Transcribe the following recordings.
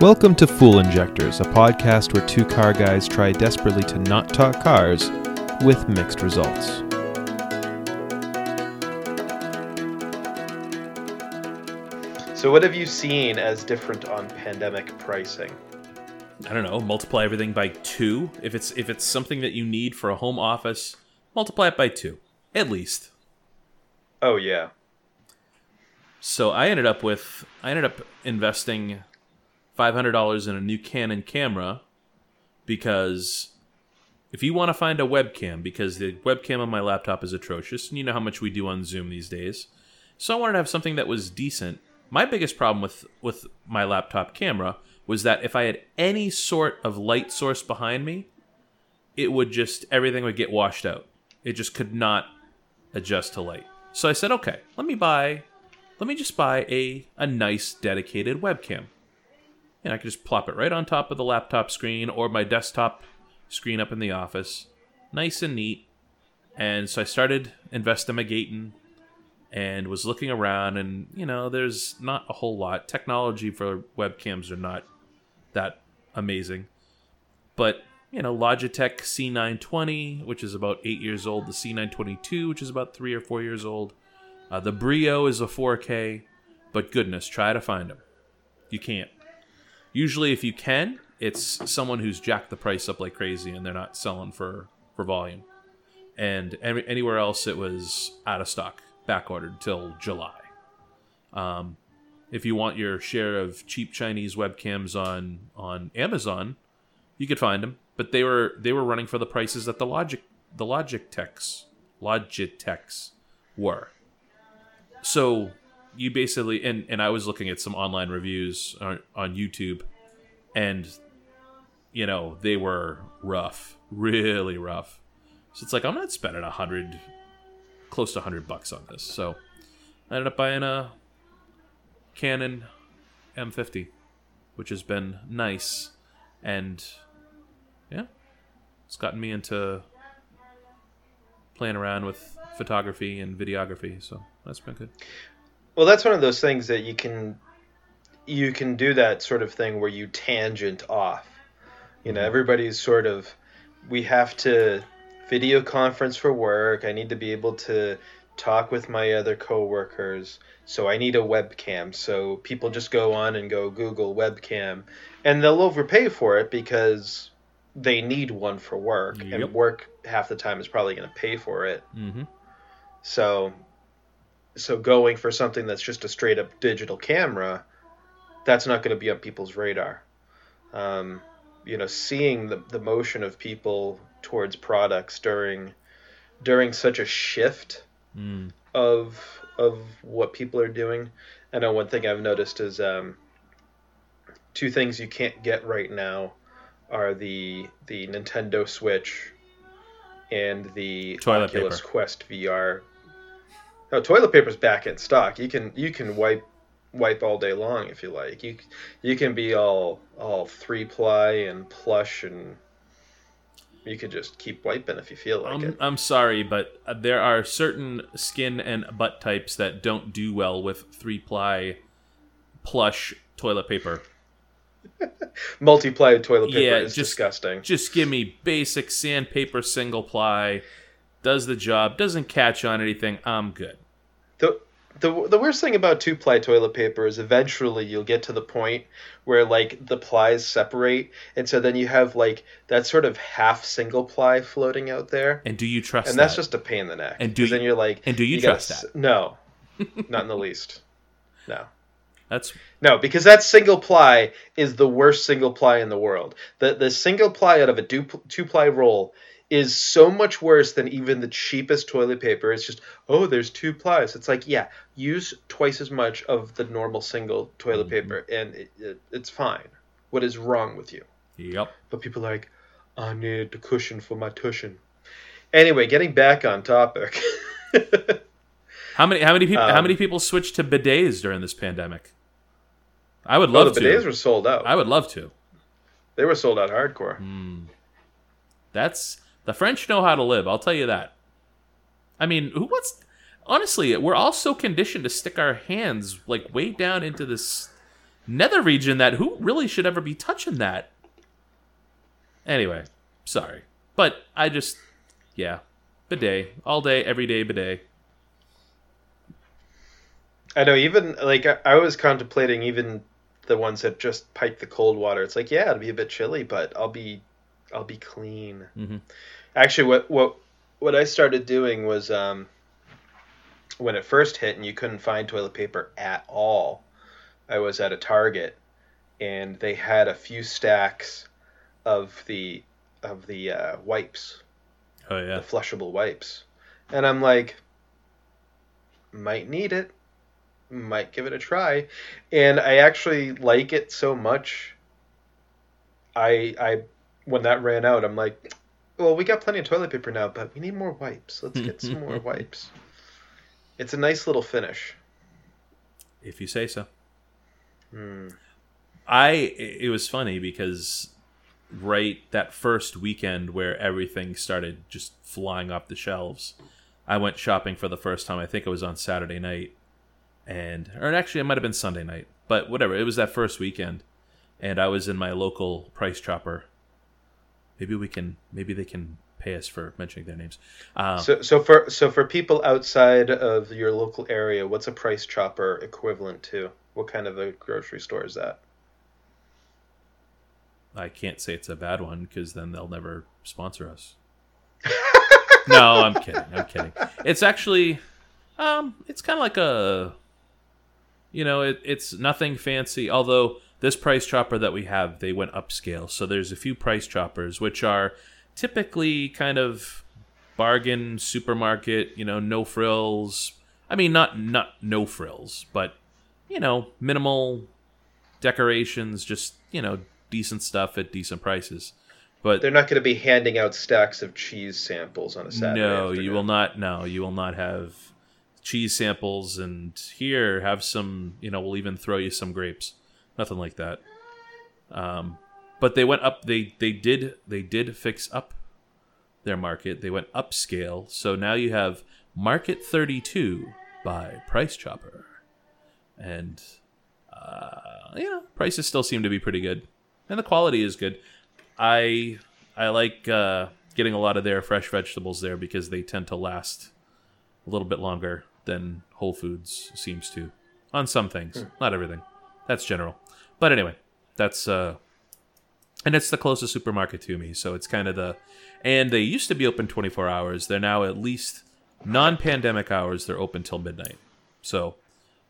Welcome to Fool Injectors, a podcast where two car guys try desperately to not talk cars with mixed results. So, what have you seen as different on pandemic pricing? I don't know, multiply everything by two. If it's if it's something that you need for a home office, multiply it by two, at least. Oh yeah. So I ended up with I ended up investing five hundred dollars in a new Canon camera because if you want to find a webcam, because the webcam on my laptop is atrocious, and you know how much we do on Zoom these days. So I wanted to have something that was decent. My biggest problem with with my laptop camera was that if I had any sort of light source behind me, it would just everything would get washed out. It just could not adjust to light. So I said, okay, let me buy, let me just buy a a nice dedicated webcam, and I could just plop it right on top of the laptop screen or my desktop screen up in the office, nice and neat. And so I started investigating and was looking around and you know there's not a whole lot. Technology for webcams are not that amazing. But you know logitech c920 which is about eight years old the c922 which is about three or four years old. Uh, the brio is a 4k but goodness try to find them you can't usually if you can it's someone who's jacked the price up like crazy and they're not selling for for volume and any, anywhere else it was out of stock back ordered till July. Um, if you want your share of cheap Chinese webcams on on Amazon, you could find them, but they were they were running for the prices that the Logic the Logitechs Logitechs were. So you basically and and I was looking at some online reviews on, on YouTube, and you know they were rough, really rough. So it's like I'm not spending a hundred close to 100 bucks on this. So I ended up buying a Canon M50, which has been nice. And yeah, it's gotten me into playing around with photography and videography. So that's been good. Well, that's one of those things that you can you can do that sort of thing where you tangent off. You know, everybody's sort of we have to video conference for work. I need to be able to talk with my other coworkers. So I need a webcam. So people just go on and go Google webcam and they'll overpay for it because they need one for work Yep. and work half the time is probably going to pay for it. Mm-hmm. So so going for something that's just a straight up digital camera, that's not going to be on people's radar. Um, you know, seeing the, the motion of people towards products during during such a shift Mm. of of what people are doing. I know one thing I've noticed is um, two things you can't get right now are the the Nintendo Switch and the Toilet Oculus paper. Quest VR. Oh, toilet paper's back in stock. You can you can wipe wipe all day long if you like. You you can be all all three ply and plush and you could just keep wiping if you feel like I'm, it. I'm sorry, but uh, there are certain skin and butt types that don't do well with three ply plush toilet paper. Multi-ply toilet paper Yeah, is just- disgusting. Just give me basic sandpaper single ply, does the job, doesn't catch on anything. I'm good. The, the the worst thing about two ply toilet paper is eventually you'll get to the point where like the plies separate, and so then you have like that sort of half single ply floating out there, And do you trust and that's that? just a pain in the neck. And do 'Cause then you- you're like, and do you gotta trust that? No, not in the least. No. That's No, because that single ply is the worst single ply in the world. The the single ply out of a two ply roll is so much worse than even the cheapest toilet paper. It's just oh, there's two plies. It's like yeah, use twice as much of the normal single toilet paper, and it, it, it's fine. What is wrong with you? yep. But people are like, I need the cushion for my tushin. Anyway, getting back on topic. How many how many people how Um, many people switched to bidets during this pandemic? I would well, love the to. bidets were sold out. I would love to. They were sold out hardcore. That's the French know how to live. I'll tell you that. I mean, who wants? Honestly, we're all so conditioned to stick our hands like way down into this nether region that who really should ever be touching that? Anyway, sorry. But I just, yeah, bidet. All day, every day, bidet. I know. Even like I, I was contemplating even the ones that just pipe the cold water. It's like yeah, it'll be a bit chilly, but I'll be I'll be clean. Mhm. Actually, what what what I started doing was um, when it first hit and you couldn't find toilet paper at all. I was at a Target, and they had a few stacks of the of the uh, wipes, Oh yeah. the flushable wipes, and I'm like, might need it, might give it a try, and I actually like it so much. I I when that ran out, I'm like, well, we got plenty of toilet paper now, but we need more wipes. Let's get some more wipes. It's a nice little finish. If you say so. Hmm. I it was funny because right that first weekend where everything started just flying off the shelves, I went shopping for the first time. I think it was on Saturday night, and or actually it might have been Sunday night, but whatever. It was that first weekend, and I was in my local Price Chopper. Maybe we can. Maybe they can pay us for mentioning their names. Uh, So so for so for people outside of your local area, what's a price chopper equivalent to? What kind of a grocery store is that? I can't say it's a bad one because then they'll never sponsor us. no, I'm kidding. I'm kidding. It's actually, um, it's kind of like a, you know, it, it's nothing fancy. Although this price chopper that we have, they went upscale. So there's a few price choppers which are typically kind of bargain supermarket. You know, no frills. I mean, not not no frills, but you know, minimal decorations. Just you know, decent stuff at decent prices. But They're not going to be handing out stacks of cheese samples on a Saturday. no, you will not. No, you will not have cheese samples. And here, have some. You know, we'll even throw you some grapes. Nothing like that. Um, but they went up. They they did they did fix up their market. They went upscale. So now you have Market Thirty Two by Price Chopper, and uh, you know prices still seem to be pretty good, and the quality is good. I I like uh, getting a lot of their fresh vegetables there because they tend to last a little bit longer than Whole Foods seems to on some things, not everything. That's general, but anyway, that's uh, and it's the closest supermarket to me, so it's kind of the. And they used to be open 24 hours. They're now at least non-pandemic hours. They're open till midnight, so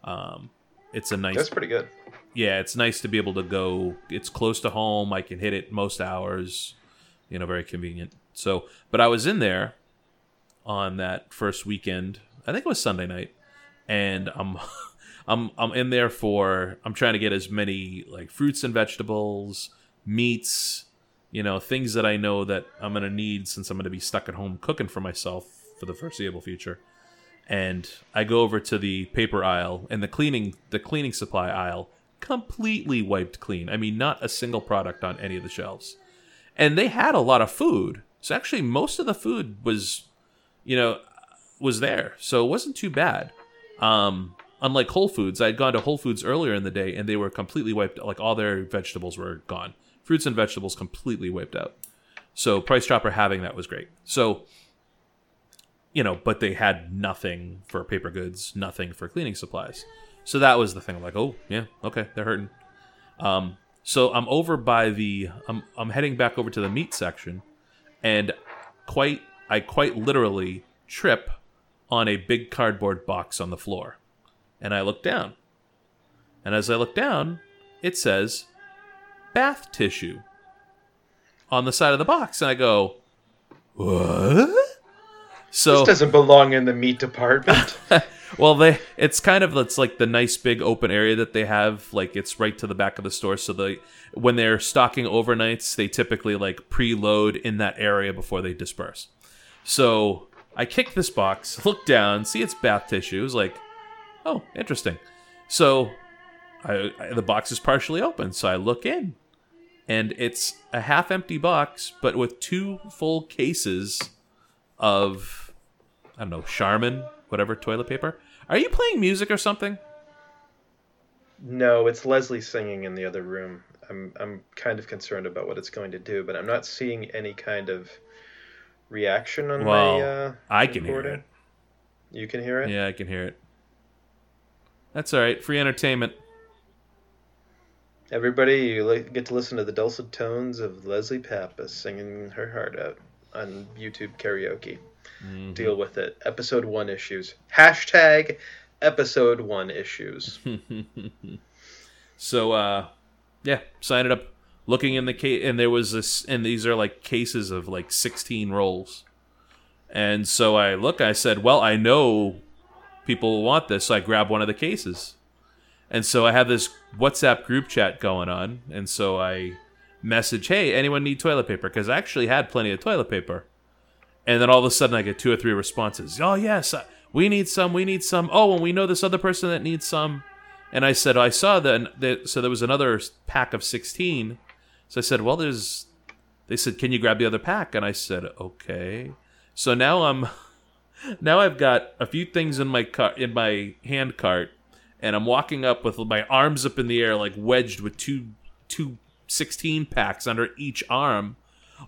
um, it's a nice That's pretty good. yeah, it's nice to be able to go. It's close to home. I can hit it most hours. You know, very convenient. So, but I was in there on that first weekend. I think it was Sunday night, and I'm, I'm, I'm in there for. I'm trying to get as many like fruits and vegetables, meats, you know, things that I know that I'm gonna need since I'm gonna be stuck at home cooking for myself for the foreseeable future and I go over to the paper aisle and the cleaning the cleaning supply aisle completely wiped clean. I mean, not a single product on any of the shelves. And they had a lot of food. So actually most of the food was you know was there. So it wasn't too bad. Um unlike Whole Foods, I had gone to Whole Foods earlier in the day and they were completely wiped like all their vegetables were gone. Fruits and vegetables completely wiped out. So Price Chopper having that was great. So you know, but they had nothing for paper goods, nothing for cleaning supplies. So that was the thing. I'm like, oh yeah, okay, they're hurting. Um, so I'm over by the, I'm I'm heading back over to the meat section, and quite, I quite literally trip on a big cardboard box on the floor, and I look down, and as I look down, it says bath tissue on the side of the box, and I go, what? So This doesn't belong in the meat department. well, they it's kind of it's like the nice big open area that they have. Like it's right to the back of the store. So they when they're stocking overnights, they typically like preload in that area before they disperse. So I kick this box, look down, see it's bath tissue. It's like, oh, interesting. So I, I the box is partially open. So I look in, and it's a half empty box, but with two full cases of I don't know Charmin, whatever toilet paper. Are you playing music or something? No, it's Leslie singing in the other room. I'm I'm kind of concerned about what it's going to do, but I'm not seeing any kind of reaction on Well, my. Uh, I can hear it. You can hear it. Yeah, I can hear it. That's all right. Free entertainment. Everybody, you get to listen to the dulcet tones of Leslie Pappas singing her heart out on YouTube karaoke. Mhm. Deal with it. Episode one issues. Hashtag episode one issues. so uh yeah so i ended up looking in the case and there was this and these are like cases of like 16 rolls and so i look i said well i know people want this so i grab one of the cases and so i have this whatsapp group chat going on and so i message hey anyone need toilet paper because i actually had plenty of toilet paper and then all of a sudden i get two or three responses oh yes uh, we need some we need some oh and we know this other person that needs some and I said, I saw that. that so there was another pack of 16. So I said, well, there's. They said, can you grab the other pack? And I said, okay. So now I'm. Now I've got a few things in my car, in my hand cart, and I'm walking up with my arms up in the air, like wedged with two two 16 packs under each arm,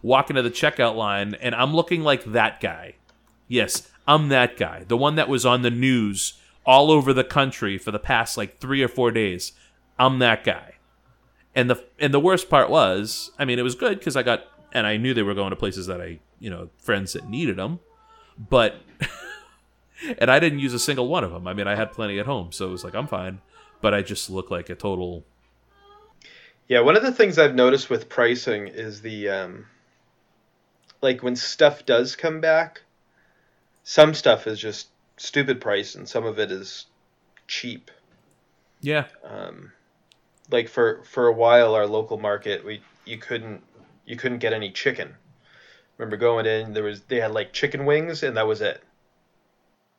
walking to the checkout line, and I'm looking like that guy. Yes, I'm that guy, the one that was on the news all over the country for the past like three or four days. I'm that guy. And the and the worst part was, I mean, it was good because I got and I knew they were going to places that I, you know, friends that needed them, but and I didn't use a single one of them. I mean, I had plenty at home, so it was like I'm fine. But I just look like a total. Yeah, one of the things I've noticed with pricing is the um, like when stuff does come back, some stuff is just stupid price and some of it is cheap. Yeah, Um, like for for a while, our local market, we you couldn't you couldn't get any chicken. Remember going in, there was they had like chicken wings and that was it.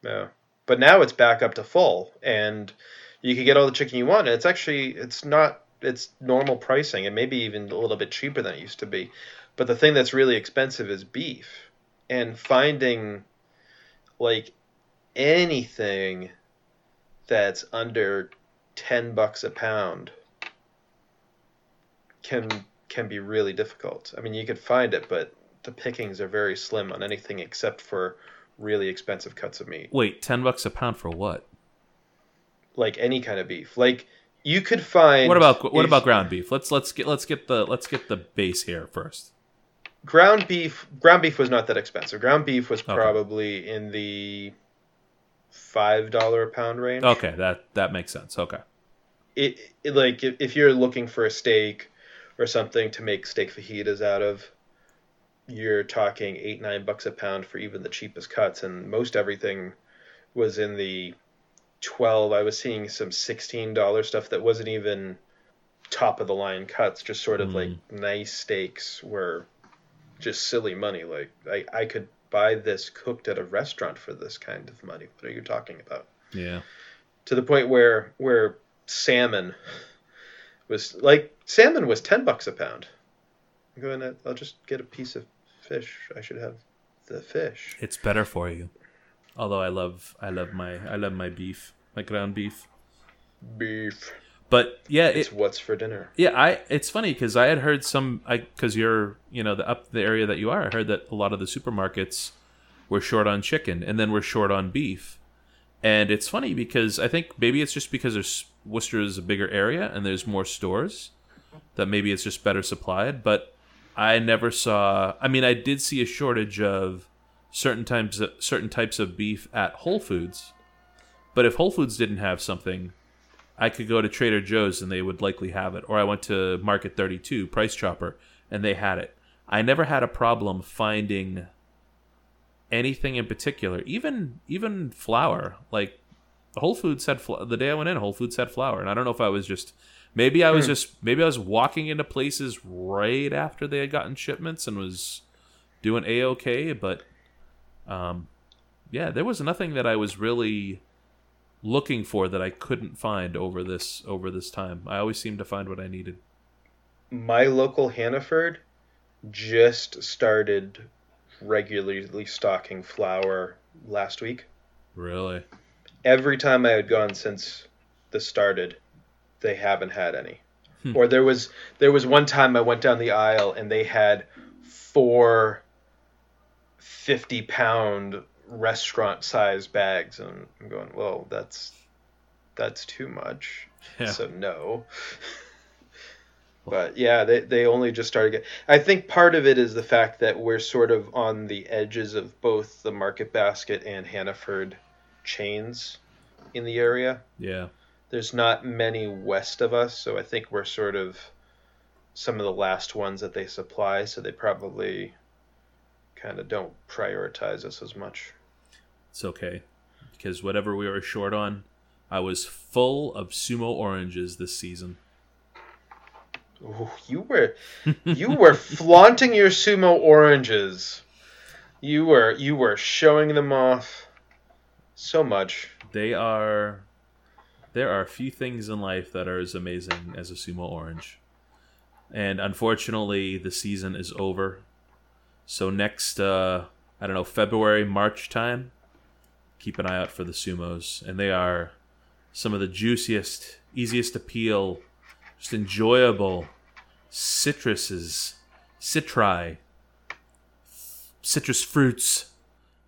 Yeah, but now it's back up to full and you can get all the chicken you want. And it's actually it's not it's normal pricing and maybe even a little bit cheaper than it used to be. But the thing that's really expensive is beef, and finding like anything that's under 10 bucks a pound can can be really difficult. I mean, you could find it, but the pickings are very slim on anything except for really expensive cuts of meat. wait, ten bucks a pound for what? Like any kind of beef. Like you could find What about what if- about ground beef? Let's let's get let's get the let's get the base here first. ground beef ground beef was not that expensive. Ground beef was Okay. probably in the $5 a pound range. Okay, that that makes sense. Okay. it, it like if, if you're looking for a steak or something to make steak fajitas out of you're talking eight nine bucks a pound for even the cheapest cuts and most everything was in the 12 i was seeing some 16 dollar stuff that wasn't even top of the line cuts just sort of Mm. like nice steaks were just silly money. Like I, I could buy this cooked at a restaurant for this kind of money. What are you talking about? Yeah. to the point where where salmon was like salmon was 10 bucks a pound. I'm going to i'll just get a piece of fish i should have the fish It's better for you. Although I love I love my I love my beef, my ground beef. beef But yeah, it's it, what's for dinner yeah, I it's funny cuz I had heard some I cuz you're, you know, the up the area that you are, I heard that a lot of the supermarkets were short on chicken and then we're short on beef. And it's funny because I think maybe it's just because there's Worcester is a bigger area and there's more stores that maybe it's just better supplied, but I never saw I mean I did see a shortage of certain types of, certain types of beef at Whole Foods. But if Whole Foods didn't have something, I could go to Trader Joe's and they would likely have it. Or I went to Market 32, Price Chopper, and they had it. I never had a problem finding anything in particular, even even flour. Like Whole Foods had fl- the day I went in, Whole Foods had flour, and I don't know if I was just maybe I was just maybe I was walking into places right after they had gotten shipments and was doing a okay, but um, yeah, there was nothing that I was really looking for that I couldn't find over this over this time. I always seemed to find what I needed. my local hannaford just started regularly stocking flour last week Really? every time i had gone since this started they haven't had any. Hmm. Or there was there was one time I went down the aisle and they had four 50 pound restaurant size bags and I'm going, well, that's that's too much. Yeah. So no. but yeah, they they only just started get I think part of it is the fact that we're sort of on the edges of both the Market Basket and Hannaford chains in the area Yeah. There's not many west of us, so I think we're sort of some of the last ones that they supply, so they probably kind of don't prioritize us as much. It's okay. Because whatever we were short on, I was full of sumo oranges this season. Ooh, you were you were flaunting your sumo oranges. You were you were showing them off so much. They are there are a few things in life that are as amazing as a sumo orange. And unfortunately the season is over. So next uh I don't know, February, March time, keep an eye out for the sumos. And they are some of the juiciest, easiest to peel, just enjoyable citruses, citri, citrus fruits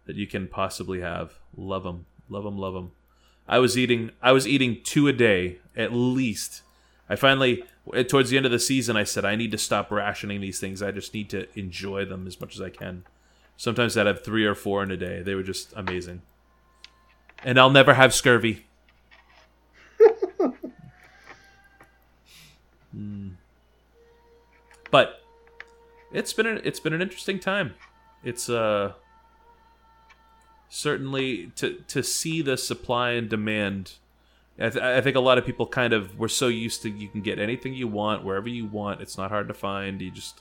that you can possibly have. Love them, love them, love them. I was eating, I was eating two a day at least. I finally, towards the end of the season, I said I need to stop rationing these things. I just need to enjoy them as much as I can. Sometimes I'd have three or four in a day. They were just amazing. And I'll never have scurvy. Hmm. But it's been an, it's been an interesting time. It's uh certainly to to see the supply and demand. I, th- I think a lot of people kind of were so used to you can get anything you want wherever you want. It's not hard to find. You just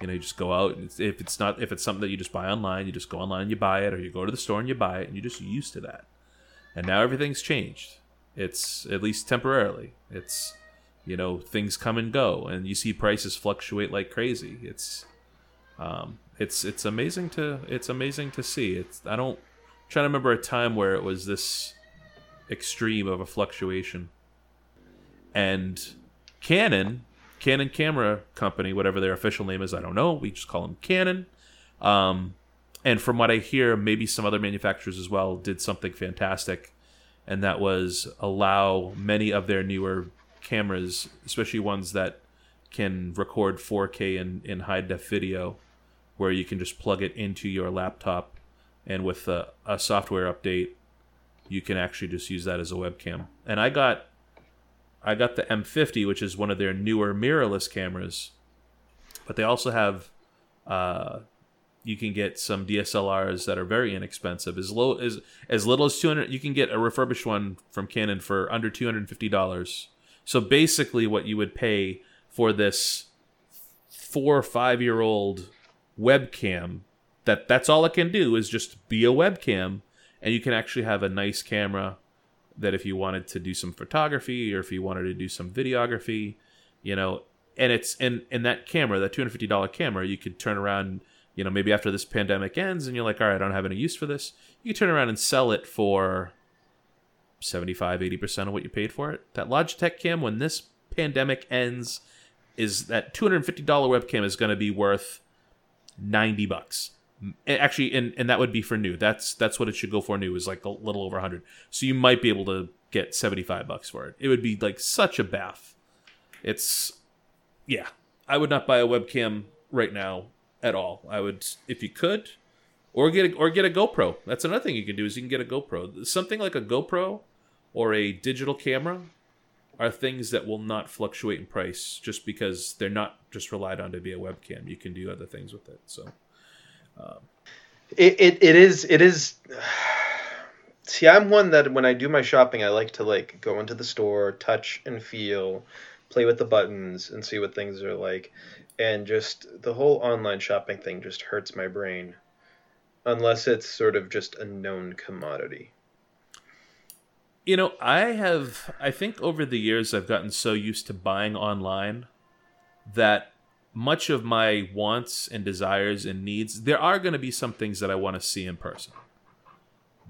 you know you just go out. It's- If it's not if it's something that you just buy online, you just go online and you buy it, or you go to the store and you buy it, and you're just used to that. And now everything's changed. It's at least temporarily. It's you know things come and go, and you see prices fluctuate like crazy. It's um, it's it's amazing to it's amazing to see. It's I don't trying to remember a time where it was this extreme of a fluctuation. And Canon, Canon Camera Company, whatever their official name is, I don't know. We just call them Canon. Um, and from what I hear, maybe some other manufacturers as well did something fantastic, and that was allow many of their newer cameras, especially ones that can record 4K in, in high def video, where you can just plug it into your laptop, and with a, a software update, you can actually just use that as a webcam. And I got I got the M50, which is one of their newer mirrorless cameras, but they also have uh, you can get some DSLRs that are very inexpensive, as low as as little as two hundred. You can get a refurbished one from Canon for under two hundred and fifty dollars. So basically, what you would pay for this four or five year old webcam that that's all it can do is just be a webcam, and you can actually have a nice camera that if you wanted to do some photography or if you wanted to do some videography, you know, and it's in in that camera, that two hundred fifty dollar camera, you could turn around, you know, maybe after this pandemic ends, and you're like, all right, I don't have any use for this. You turn around and sell it for 75 80% of what you paid for it. That Logitech cam, when this pandemic ends, is that $250 webcam is going to be worth 90 bucks. Actually, and, and that would be for new. That's that's what it should go for new is like a little over 100. So you might be able to get 75 bucks for it. It would be like such a bath. It's yeah. I would not buy a webcam right now at all. I would if you could or get a, or get a GoPro. That's another thing you can do is you can get a GoPro. Something like a GoPro or a digital camera are things that will not fluctuate in price just because they're not just relied on to be a webcam. You can do other things with it. So Um, it, it it is it is. See, I'm one that when I do my shopping, I like to like go into the store, touch and feel, play with the buttons, and see what things are like. And just the whole online shopping thing just hurts my brain, unless it's sort of just a known commodity. You know, I have, I think over the years, I've gotten so used to buying online that much of my wants and desires and needs, there are going to be some things that I want to see in person.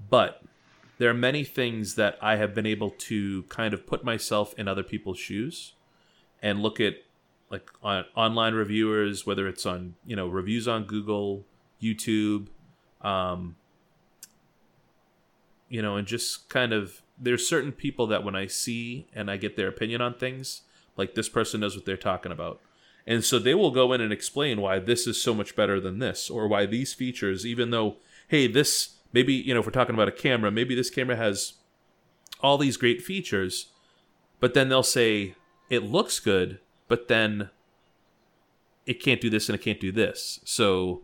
But there are many things that I have been able to kind of put myself in other people's shoes and look at like on online reviewers, whether it's on you know reviews on Google, YouTube, um, you know, and just kind of there's certain people that when I see and I get their opinion on things, like this person knows what they're talking about. And so they will go in and explain why this is so much better than this, or why these features, even though, hey, this maybe, you know, if we're talking about a camera, maybe this camera has all these great features, but then they'll say it looks good, but then it can't do this and it can't do this. So,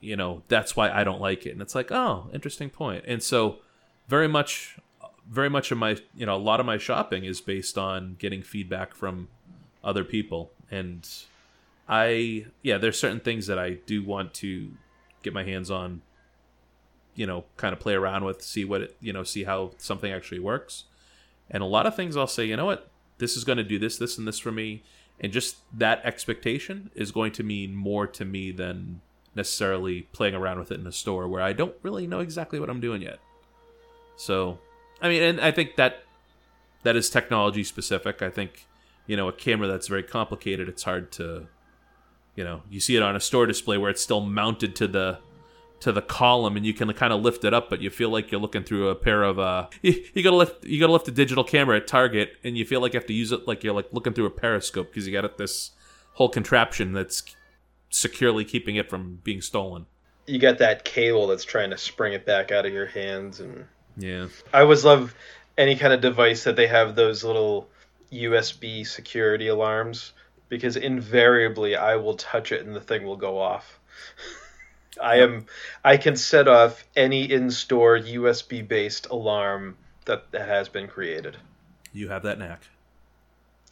you know, that's why I don't like it. And it's like, oh, interesting point. And so, very much, very much of my, you know, a lot of my shopping is based on getting feedback from other people. And I, yeah, there's certain things that I do want to get my hands on, you know, kind of play around with, see what it, you know, see how something actually works. And a lot of things I'll say, you know what, this is going to do this, this, and this for me. And just that expectation is going to mean more to me than necessarily playing around with it in a store where I don't really know exactly what I'm doing yet. So, I mean, and I think that that is technology specific. I think, you know, a camera that's very complicated, it's hard to, you know, you see it on a store display where it's still mounted to the to the column and you can kind of lift it up but you feel like you're looking through a pair of uh you, you gotta lift you gotta lift a digital camera at target and you feel like you have to use it like you're like looking through a periscope because you got this whole contraption that's securely keeping it from being stolen. You got that cable that's trying to spring it back out of your hands, and yeah. I always love any kind of device that they have those little USB security alarms because invariably I will touch it and the thing will go off. I am I can set off any in-store USB based alarm that, that has been created. you have that knack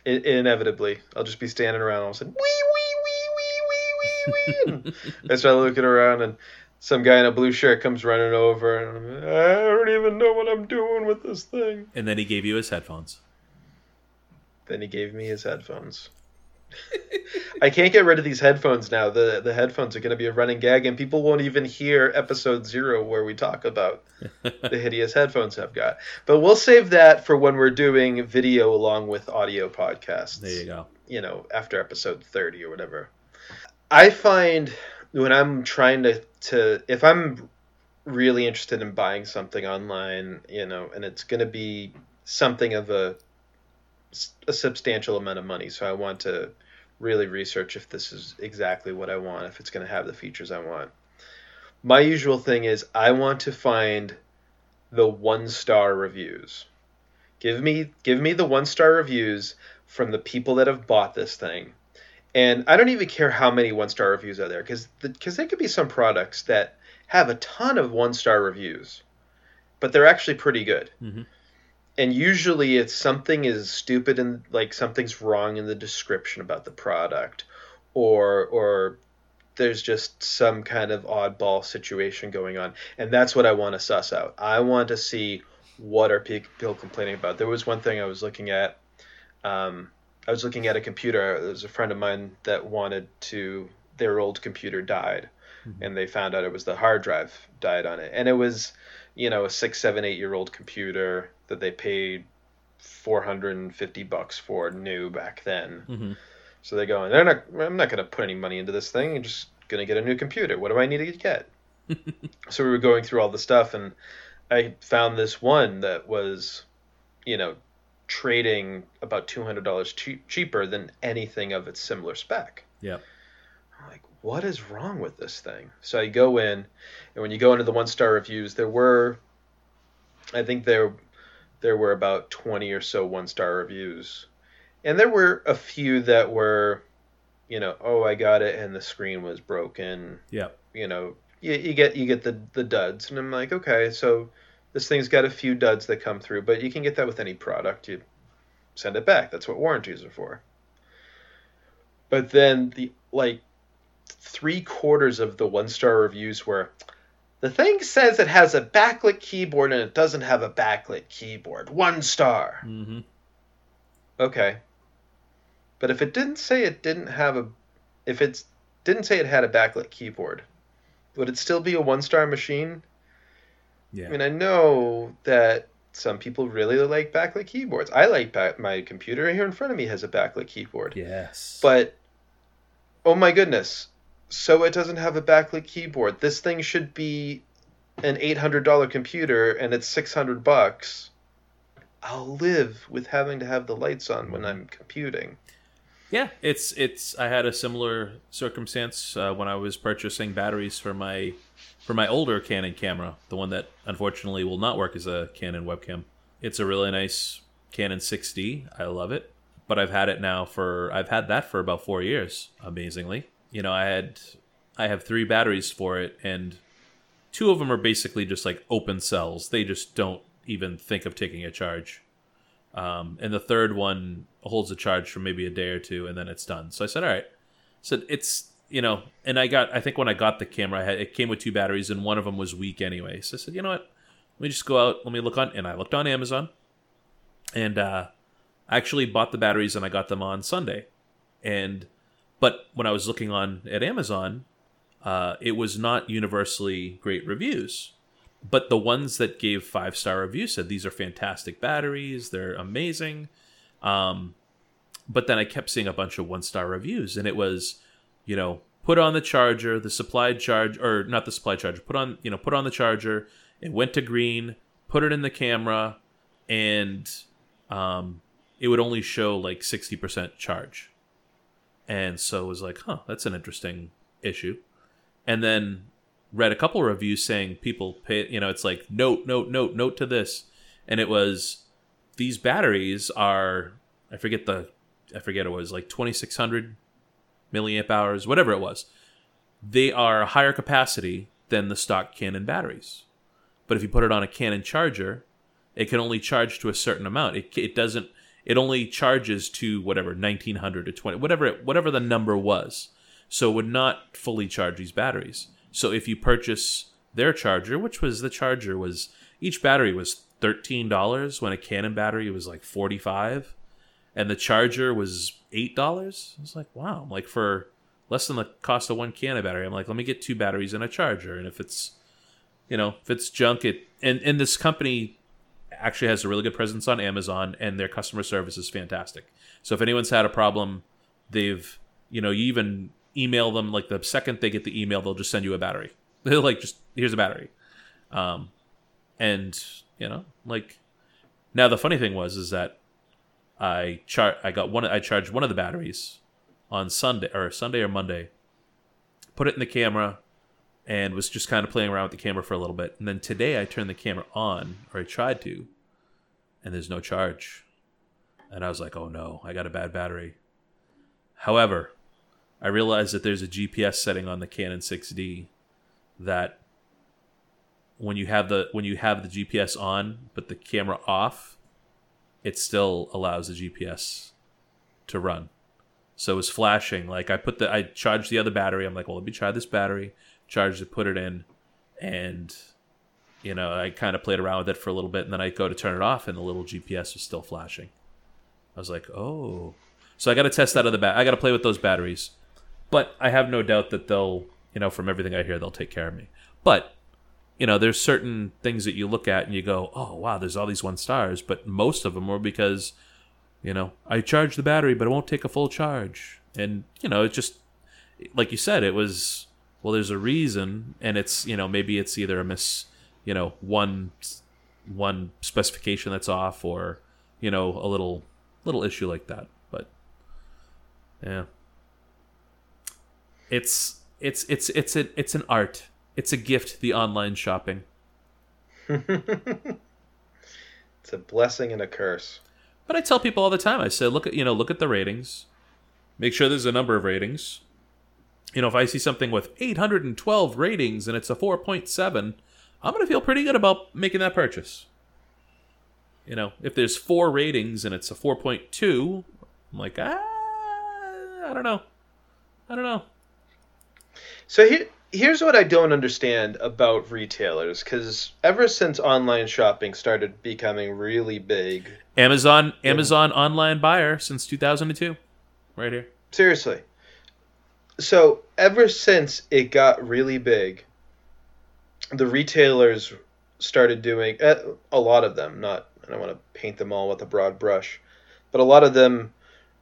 I, inevitably, I'll just be standing around and I'll say wee wee wee wee wee wee wee. and I start looking around and some guy in a blue shirt comes running over and I'm, I don't even know what I'm doing with this thing. and then he gave you his headphones Then he gave me his headphones. I can't get rid of these headphones now. The the headphones are going to be a running gag, and people won't even hear episode zero where we talk about the hideous headphones I've got. But we'll save that for when we're doing video along with audio podcasts. there you go You know, after episode thirty or whatever. I find when I'm trying to to if I'm really interested in buying something online, you know, and it's going to be something of a a substantial amount of money. So I want to really research if this is exactly what I want, if it's going to have the features I want. My usual thing is I want to find the one star reviews. Give me give me the one star reviews from the people that have bought this thing. And I don't even care how many one star reviews are there because because there could be some products that have a ton of one star reviews, but they're actually pretty good Mhm. And usually it's something is stupid and like something's wrong in the description about the product or or there's just some kind of oddball situation going on and that's what i want to suss out. I want to see what are people complaining about. There was one thing i was looking at um, i was looking at a computer there was a friend of mine that wanted to their old computer died and they found out it was the hard drive died on it and it was you know a six seven eight year old computer that they paid 450 bucks for new back then. Hmm so they go they're not i'm not going to put any money into this thing. I'm just going to get a new computer. What do i need to get? So we were going through all the stuff and i found this one that was you know trading about $200 cheap, cheaper than anything of its similar spec. Yeah. I'm like, what is wrong with this thing? So I go in, and when you go into the one star reviews, there were, I think there, there were about twenty or so one star reviews, and there were a few that were, you know, oh I got it and the screen was broken. Yeah. You know, you, you get you get the the duds, and I'm like, okay, so this thing's got a few duds that come through, but you can get that with any product. You send it back. That's what warranties are for. But then the like three quarters of the one star reviews were the thing says it has a backlit keyboard and it doesn't have a backlit keyboard. One star. hmm Okay. But if it didn't say it didn't have a if it didn't say it had a backlit keyboard, would it still be a one star machine? Yeah. I mean, I know that some people really like backlit keyboards. I like back- my computer right here in front of me has a backlit keyboard. yes. But oh my goodness, so it doesn't have a backlit keyboard. This thing should be an eight hundred dollar computer, and it's six hundred bucks. I'll live with having to have the lights on when I'm computing. Yeah, it's it's. I had a similar circumstance uh, when I was purchasing batteries for my for my older Canon camera, the one that unfortunately will not work as a Canon webcam. It's a really nice Canon 6D. I love it, but I've had it now for I've had that for about four years. Amazingly, you know, I had I have three batteries for it, and two of them are basically just like open cells. They just don't even think of taking a charge. Um, and the third one holds a charge for maybe a day or two, and then it's done. So I said, all right. So it's you know, and I got I think when I got the camera, I had, it came with two batteries, and one of them was weak anyway. So I said, you know what? Let me just go out. Let me look on, and I looked on Amazon, and uh, I actually bought the batteries, and I got them on Sunday. And but when I was looking on at Amazon, uh, it was not universally great reviews. But the ones that gave five star reviews said these are fantastic batteries they're amazing. Um, but then i kept seeing a bunch of one star reviews and it was you know put on the charger the supplied charge or not the supply charger put on you know put on the charger it went to green put it in the camera and um, it would only show like 60% charge and so was like huh that's an interesting issue. And then read a couple reviews saying people pay you know it's like note note note note to this. And it was these batteries are i forget the i forget it was like 2600 milliamp hours whatever it was. They are higher capacity than the stock canon batteries. But if you put it on a canon charger it can only charge to a certain amount. It, it doesn't it only charges to whatever 1900 to 20 whatever it, whatever the number was so it would not fully charge these batteries so if you purchase their charger, which was the charger was each battery was thirteen dollars when a Canon battery was like forty five, and the charger was eight dollars. I was like, wow, I'm like for less than the cost of one Canon battery. I'm like, let me get two batteries and a charger, and if it's you know if it's junk, it and and this company actually has a really good presence on Amazon, and their customer service is fantastic. So if anyone's had a problem, they've you know you even email them like the second they get the email they'll just send you a battery they're like just here's a battery um and you know like now the funny thing was is that i char i got one i charged one of the batteries on sunday or sunday or monday put it in the camera and was just kind of playing around with the camera for a little bit and then today i turned the camera on or i tried to and there's no charge and i was like oh no i got a bad battery however I realized that there's a GPS setting on the Canon 6D that when you have the when you have the GPS on but the camera off, it still allows the GPS to run. So it was flashing. Like I put the I charged the other battery. I'm like, well, let me try this battery. Charged to put it in, and you know I kind of played around with it for a little bit, and then I go to turn it off, and the little GPS was still flashing. I was like, oh. So I got to test that other bat. I got to play with those batteries. But I have no doubt that they'll, you know, from everything I hear, they'll take care of me. But, you know, there's certain things that you look at and you go, oh, wow, there's all these one stars. But most of them were because, you know, I charged the battery, but it won't take a full charge. And, you know, it just, like you said, it was, well, there's a reason. And it's, you know, maybe it's either a miss, you know, one, one specification that's off or, you know, a little, little issue like that. But, yeah it's it's it's it's a, it's an art. It's a gift. The online shopping. it's a blessing and a curse. But I tell people all the time. I say, look at you know, look at the ratings. Make sure there's a number of ratings. You know, if I see something with 812 ratings and it's a 4.7, I'm going to feel pretty good about making that purchase. You know, if there's four ratings and it's a 4.2, I'm like, ah, I don't know. I don't know. So here, here's what I don't understand about retailers because ever since online shopping started becoming really big, Amazon Amazon online buyer since 2002, right here. Seriously. So ever since it got really big, the retailers started doing uh, a lot of them. Not I don't want to paint them all with a broad brush, but a lot of them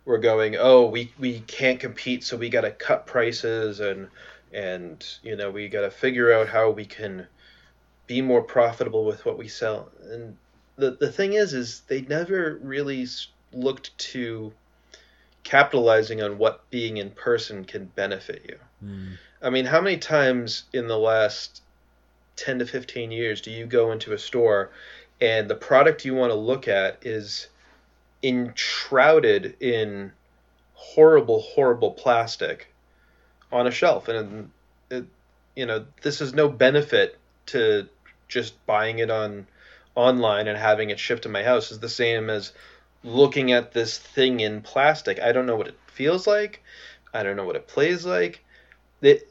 were going, oh, we we can't compete, so we got to cut prices and and you know we got to figure out how we can be more profitable with what we sell. And the the thing is, is they never really looked to capitalizing on what being in person can benefit you. Mm. I mean, how many times in the last 10 to 15 years do you go into a store and the product you want to look at is enshrouded in horrible, horrible plastic on a shelf? And, it, you know, this is no benefit to just buying it on online and having it shipped to my house is the same as looking at this thing in plastic. I don't know what it feels like. I don't know what it plays like. The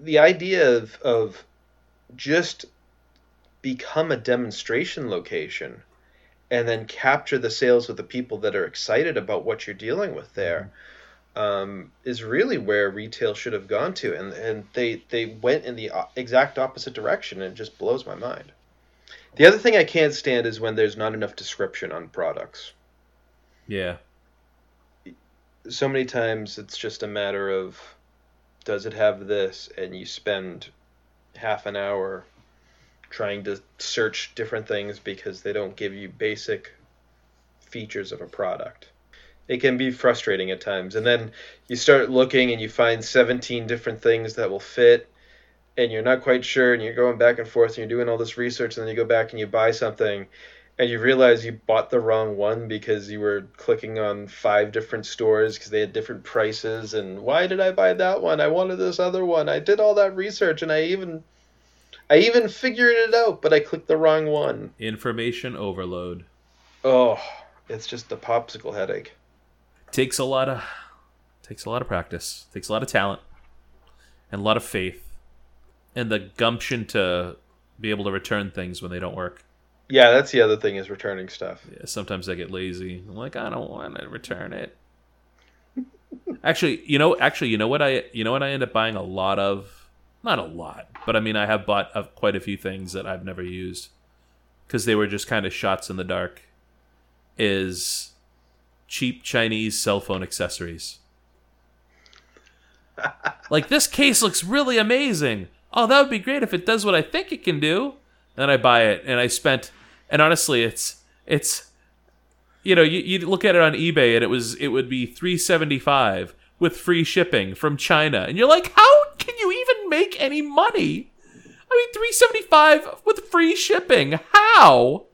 the idea of of just become a demonstration location and then capture the sales of the people that are excited about what you're dealing with there um, is really where retail should have gone to and, and they, they went in the exact opposite direction and it just blows my mind the other thing i can't stand is when there's not enough description on products yeah. So many times it's just a matter of does it have this? And you spend half an hour trying to search different things because they don't give you basic features of a product. It can be frustrating at times. And then you start looking and you find 17 different things that will fit and you're not quite sure and you're going back and forth and you're doing all this research and then you go back and you buy something and you realize you bought the wrong one because you were clicking on five different stores because they had different prices and why did i buy that one? I wanted this other one. I did all that research and i even i even figured it out but i clicked the wrong one. Information overload. Oh it's just a popsicle headache. Takes a lot of takes a lot of practice takes a lot of talent and a lot of faith and the gumption to be able to return things when they don't work yeah, that's the other thing is returning stuff. Yeah, sometimes I get lazy. I'm like, I don't want to return it. actually, you know, actually, you know what I, you know what I end up buying a lot of, not a lot, but I mean, I have bought uh, quite a few things that I've never used because they were just kind of shots in the dark. Is cheap Chinese cell phone accessories. like this case looks really amazing. Oh, that would be great if it does what I think it can do. Then I buy it, and I spent and honestly, it's it's you know you you look at it on eBay and it was it would be three seventy five with free shipping from China, and you're like, how can you even make any money? I mean, three seventy five with free shipping. How?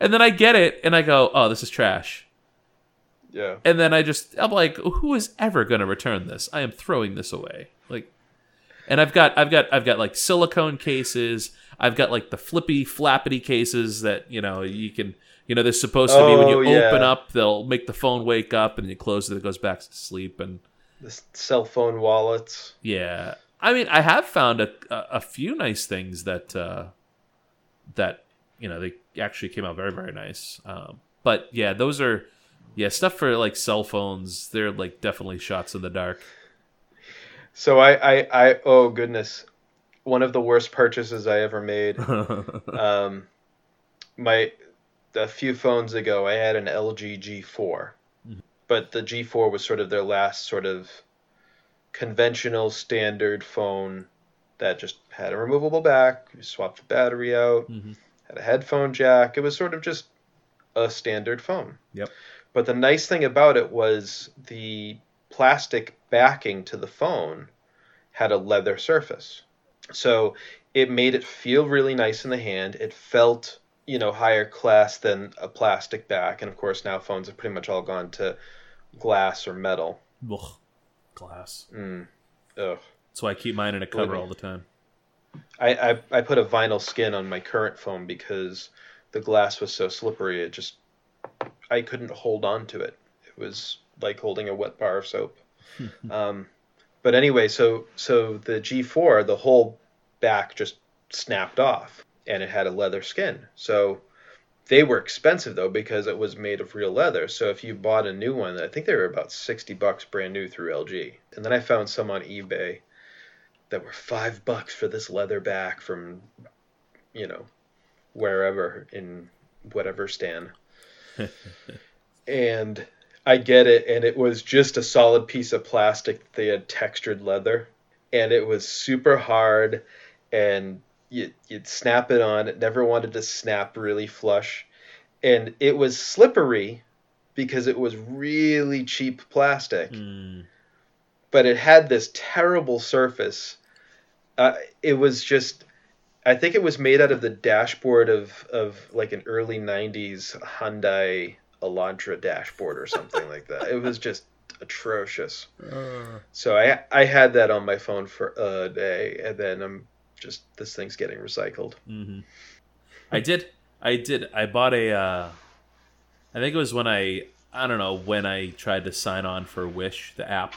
And then I get it, and I go, oh, this is trash. Yeah. And then I just I'm like, who is ever going to return this? I am throwing this away. Like and I've got I've got I've got like silicone cases. I've got like the flippy flappity cases that you know you can you know they're supposed to be when you Oh, yeah. open up they'll make the phone wake up and you close it it goes back to sleep and The cell phone wallets. yeah I mean I have found a a, a few nice things that uh, that you know they actually came out very very nice um, but yeah those are yeah stuff for like cell phones they're like definitely shots in the dark So I, I, I oh goodness, one of the worst purchases I ever made. um, my a few phones ago, I had an LG G4, but the G4 was sort of their last sort of conventional standard phone that just had a removable back. You swapped the battery out, Mhm. had a headphone jack. It was sort of just a standard phone. Yep. But the nice thing about it was the plastic backing to the phone had a leather surface. So it made it feel really nice in the hand. It felt, you know, higher class than a plastic back. And of course, now phones have pretty much all gone to glass or metal. Ugh. glass Mm. Ugh. that's why I keep mine in a cover all the time I, I, I put a vinyl skin on my current phone because the glass was so slippery. It just, I couldn't hold on to it. It was like holding a wet bar of soap. um, but anyway, so so the G4, the whole back just snapped off, and it had a leather skin. So they were expensive though because it was made of real leather. So if you bought a new one, I think they were about sixty bucks brand new through LG. And then I found some on eBay that were five bucks for this leather back from, you know, wherever in whatever stand. and I get it, and it was just a solid piece of plastic that they had textured leather, and it was super hard, and you, you'd snap it on. It never wanted to snap really flush, and it was slippery because it was really cheap plastic. Mm. But it had this terrible surface. Uh, it was just, I think it was made out of the dashboard of of like an early '90s Hyundai Elantra dashboard or something like that. It was just atrocious. So I I had that on my phone for a day, and then I'm just this thing's getting recycled. hmm I did. I did. I bought a. Uh, I think it was when I. I don't know when I tried to sign on for Wish, the app.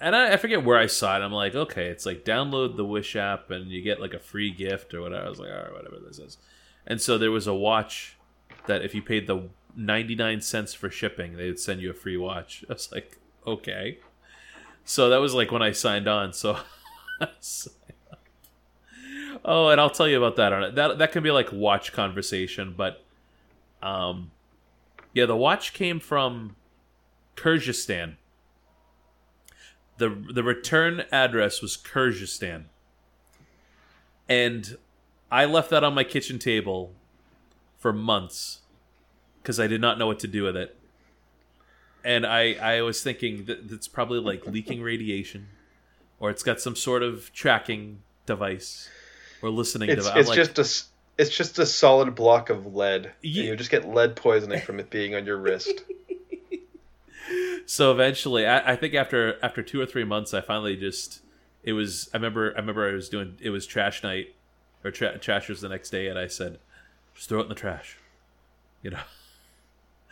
And I, I forget where I saw it. I'm like, okay, it's like download the Wish app and you get like a free gift or whatever. I was like, all right, whatever this is. And so there was a watch that if you paid the 99 cents for shipping, they would send you a free watch. I was like, okay. So that was like when I signed on. So, oh, and I'll tell you about that on it. That that can be like watch conversation, but um, yeah, the watch came from Kyrgyzstan. the The return address was Kyrgyzstan, and I left that on my kitchen table for months because I did not know what to do with it. And I, I was thinking that it's probably like leaking radiation, or it's got some sort of tracking device or listening It's device. It's like, just a it's just a solid block of lead. Ye- You just get lead poisoning from it being on your wrist. so eventually, I, I think after after two or three months, I finally just it was. I remember I remember I was doing it was trash night or tra- trashers the next day, and I said, just throw it in the trash, you know.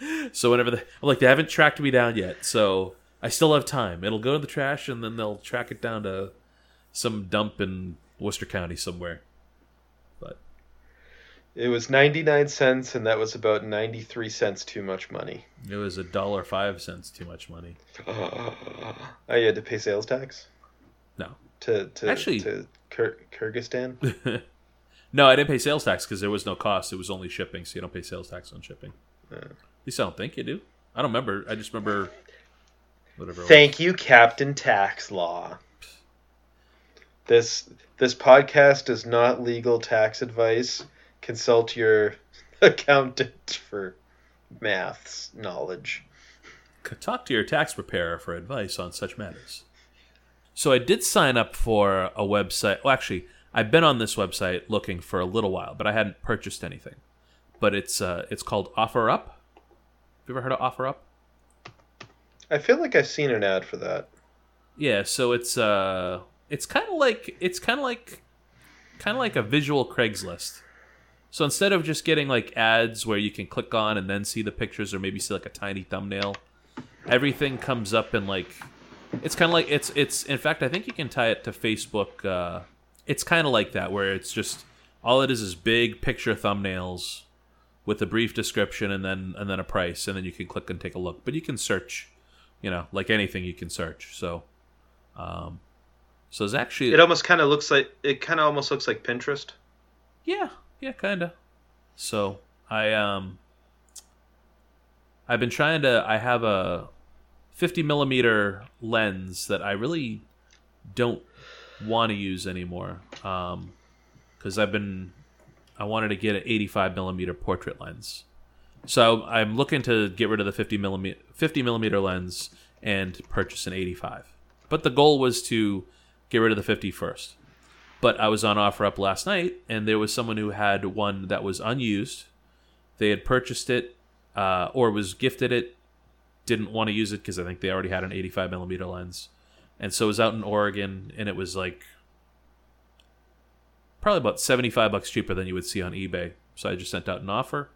So whenever they, I'm like, they haven't tracked me down yet, so I still have time. It'll go to the trash, and then they'll track it down to some dump in Worcester County somewhere. But It was 99 cents, and that was about 93 cents too much money. it was a dollar five cents too much money. Oh, you had to pay sales tax No, to to Actually- to Kyr- Kyrgyzstan. no, I didn't pay sales tax because there was no cost. It was only shipping, so you don't pay sales tax on shipping. Yeah. At least I don't think you do. I don't remember. I just remember whatever. Thank you, Captain Tax Law. This this podcast is not legal tax advice. Consult your accountant for maths knowledge. Talk to your tax preparer for advice on such matters. So I did sign up for a website. Well, actually, I've been on this website looking for a little while, but I hadn't purchased anything. But it's uh, it's called OfferUp. Have you ever heard of OfferUp? I feel like I've seen an ad for that. Yeah, so it's uh it's kind of like it's kind of like kind of like a visual Craigslist. So instead of just getting like ads where you can click on and then see the pictures or maybe see like a tiny thumbnail, everything comes up in like it's kind of like it's it's in fact I think you can tie it to Facebook uh it's kind of like that where it's just all it is is big picture thumbnails with a brief description and then and then a price and then you can click and take a look. But you can search, you know, like anything you can search. So um, so it's actually It almost kind of looks like it kind of almost looks like Pinterest. yeah, yeah, kind of. So I um I've been trying to. I have a 50 millimeter lens that I really don't want to use anymore. Um, because I've been I wanted to get an 85 millimeter portrait lens. So I'm looking to get rid of the 50 millimeter 50 millimeter lens and purchase an 85. But the goal was to get rid of the 50 first. But I was on OfferUp last night, and there was someone who had one that was unused. They had purchased it uh, or was gifted it, didn't want to use it because I think they already had an 85 millimeter lens, and so it was out in Oregon, and it was like probably about 75 bucks cheaper than you would see on eBay. So I just sent out an offer,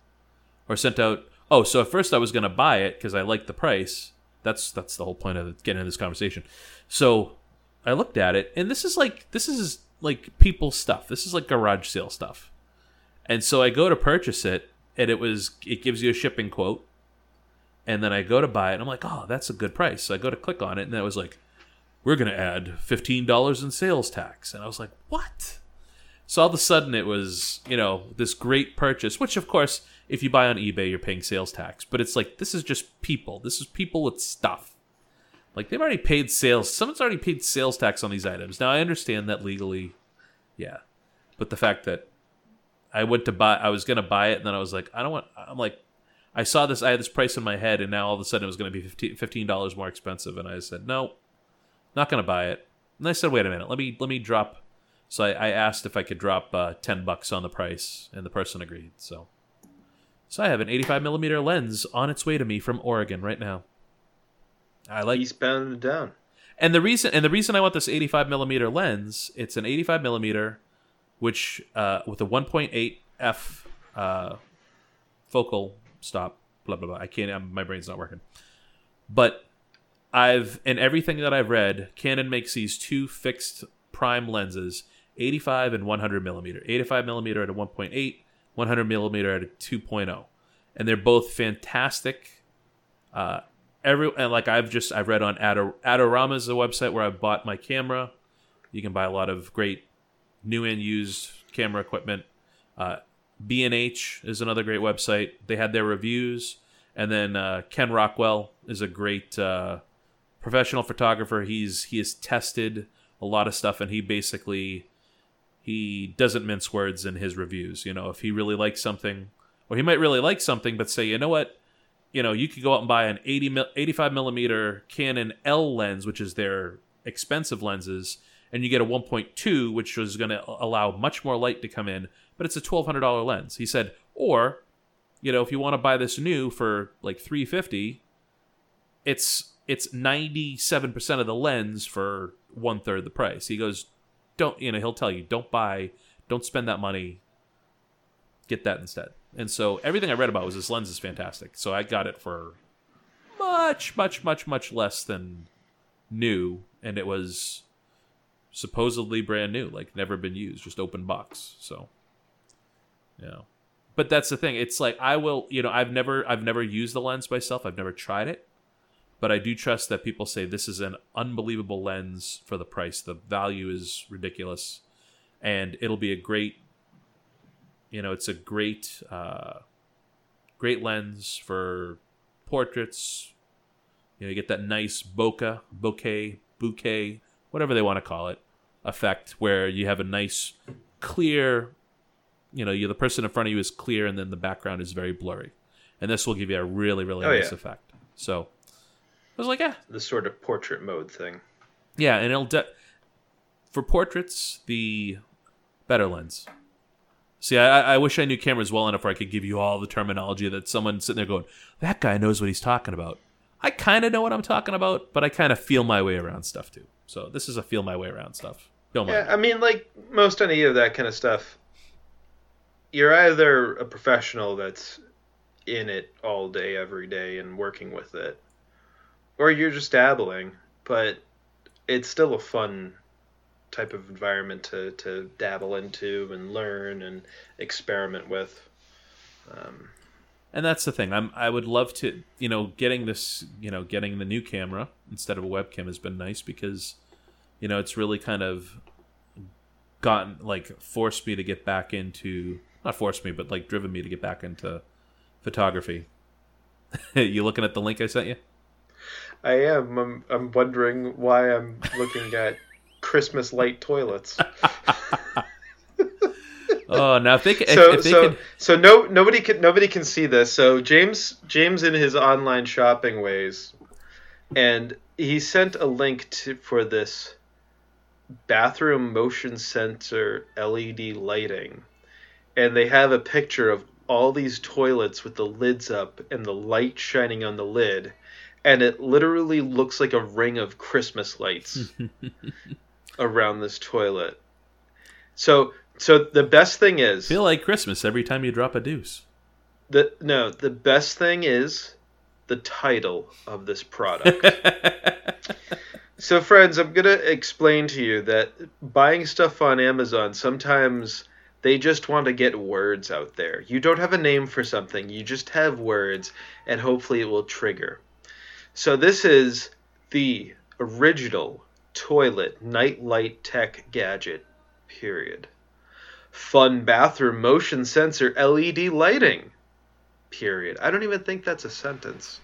or sent out. Oh, so at first I was going to buy it because I liked the price. That's that's the whole point of getting into this conversation. So I looked at it, and this is like this is like people stuff. This is like garage sale stuff. And so I go to purchase it, and it was it gives you a shipping quote, and then I go to buy it, and I'm like, oh, that's a good price. So I go to click on it, and it was like, we're gonna add fifteen dollars in sales tax, and I was like, what? So all of a sudden it was, you know, this great purchase, which of course, if you buy on eBay, you're paying sales tax. But it's like this is just people. This is people with stuff. Like they've already paid sales. Someone's already paid sales tax on these items. Now I understand that legally, yeah, but the fact that I went to buy, I was gonna buy it, and then I was like, I don't want. I'm like, I saw this, I had this price in my head, and now all of a sudden it was gonna be fifteen dollars more expensive, and I said, no, not gonna buy it. And I said, wait a minute, let me let me drop. So I, I asked if I could drop uh, ten bucks on the price, and the person agreed. So, so I have an 85 millimeter lens on its way to me from Oregon right now. I like eastbound and down. And the reason and the reason I want this 85 millimeter lens, it's an 85 millimeter, which uh, with a 1.8 f uh, focal stop. Blah blah blah. I can't. I'm, my brain's not working. But I've in everything that I've read, Canon makes these two fixed prime lenses, 85 and 100 millimeter. 85 millimeter at a 1.8, 100 millimeter at a 2.0, and they're both fantastic. Uh, every and like I've just I've read on Ador- Adorama is a website where I've bought my camera. You can buy a lot of great new and used camera equipment. Uh, B and H is another great website. They had their reviews, and then uh, Ken Rockwell is a great uh, professional photographer. He's he has tested a lot of stuff, and he basically he doesn't mince words in his reviews. You know, if he really likes something, or he might really like something, but say, you know what, you know, you could go out and buy an 80 85 millimeter Canon L lens, which is their expensive lenses, and you get a 1.2, which is going to allow much more light to come in, but it's a $1,200 lens. He said, or, you know, if you want to buy this new for like 350, it's it's 97% of the lens for one third the price. He goes, don't, you know, he'll tell you, don't buy, don't spend that money, get that instead. And so everything I read about was this lens is fantastic. So I got it for much, much, much, much less than new, and it was supposedly brand new, like never been used, just open box. So, yeah. But that's the thing. It's like I will, you know, I've never, I've never used the lens myself. I've never tried it, but I do trust that people say this is an unbelievable lens for the price. The value is ridiculous, and it'll be a great you know, it's a great, uh, great lens for portraits. You know, you get that nice bokeh, bouquet, bouquet, whatever they want to call it, effect where you have a nice, clear. You know, you the person in front of you is clear, and then the background is very blurry, and this will give you a really, really oh, nice yeah. effect. So, was like, yeah, the sort of portrait mode thing. Yeah, and it'll de- for portraits the better lens See, I, I wish I knew cameras well enough where I could give you all the terminology that someone sitting there going, that guy knows what he's talking about. I kind of know what I'm talking about, but I kind of feel my way around stuff too. So this is a feel my way around stuff. Feel yeah, I mean, like most any of that kind of stuff, you're either a professional that's in it all day, every day, and working with it, or you're just dabbling. But it's still a fun type of environment to, to dabble into and learn and experiment with. Um, and that's the thing. I'm I would love to, you know, getting this, you know, getting the new camera instead of a webcam has been nice because, you know, it's really kind of gotten like forced me to get back into not forced me, but like driven me to get back into photography. you looking at the link I sent you? I am. I'm, I'm wondering why I'm looking at Christmas light toilets. oh, now if they can, so if so so no nobody can nobody can see this. So James James in his online shopping ways, and he sent a link to for this bathroom motion sensor LED lighting, and they have a picture of all these toilets with the lids up and the light shining on the lid and it literally looks like a ring of Christmas lights. around this toilet. So so the best thing is feel like Christmas every time you drop a deuce. The no, the best thing is the title of this product. so friends, I'm going to explain to you that buying stuff on Amazon sometimes they just want to get words out there. You don't have a name for something, you just have words and hopefully it will trigger. So this is the original toilet nightlight tech gadget period fun bathroom motion sensor LED lighting. Period. I don't even think that's a sentence.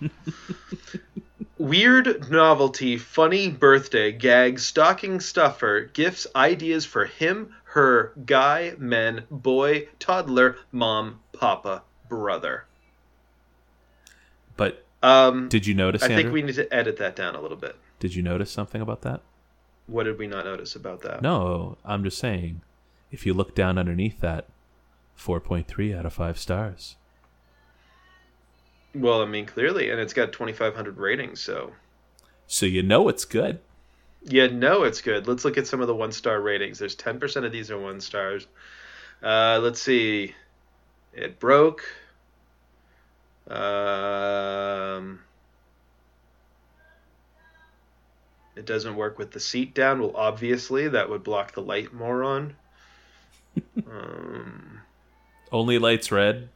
Weird novelty, funny birthday gag, stocking stuffer, gifts, ideas for him, her, guy, men, boy, toddler, mom, papa, brother. But Um, did you notice? I think we need to edit that down a little bit. Did you notice something about that? What did we not notice about that? No, I'm just saying. If you look down underneath that, 4.3 out of 5 stars. Well, I mean, clearly, and it's got 2,500 ratings, so So you know it's good. yeah, no, it's good. Let's look at some of the one star ratings. There's 10% of these are one stars. Uh, let's see. It broke. Um, it doesn't work with the seat down. Well, obviously, that would block the light moron. um, Only lights red.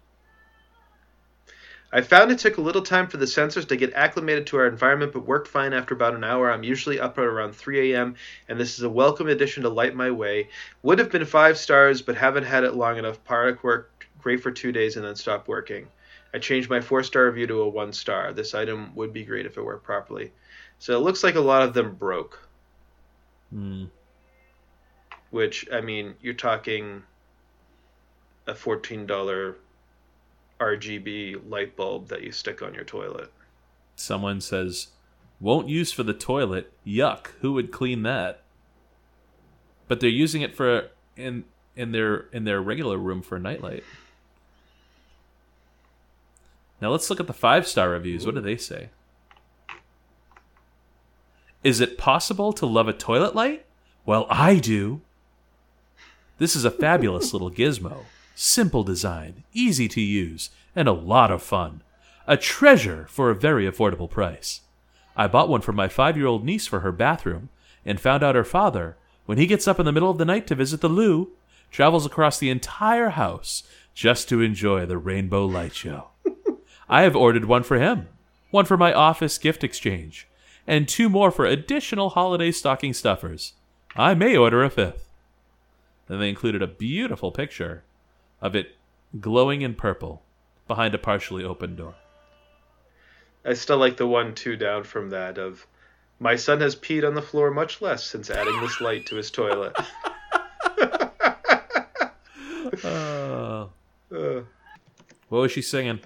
I found it took a little time for the sensors to get acclimated to our environment, but worked fine after about an hour. I'm usually up at around 3 a.m., and this is a welcome addition to light my way. Would have been five stars, but haven't had it long enough. Product worked great for two days and then stopped working. I changed my four star review to a one star. This item would be great if it worked properly. So it looks like a lot of them broke, Hmm. which, I mean, you're talking a $14 RGB light bulb that you stick on your toilet. Someone says, won't use for the toilet. Yuck. Who would clean that? But they're using it for in in their in their regular room for a nightlight. Now let's look at the five star reviews. What do they say? Is it possible to love a toilet light? Well, I do. This is a fabulous little gizmo. Simple design, easy to use, and a lot of fun. A treasure for a very affordable price. I bought one for my five year old niece for her bathroom and found out her father, when he gets up in the middle of the night to visit the loo, travels across the entire house just to enjoy the rainbow light show. I have ordered one for him, one for my office gift exchange, and two more for additional holiday stocking stuffers. I may order a fifth. Then they included a beautiful picture of it glowing in purple behind a partially open door. I still like the one two down from that of my son has peed on the floor much less since adding this light to his toilet. Uh, Uh, what was she singing?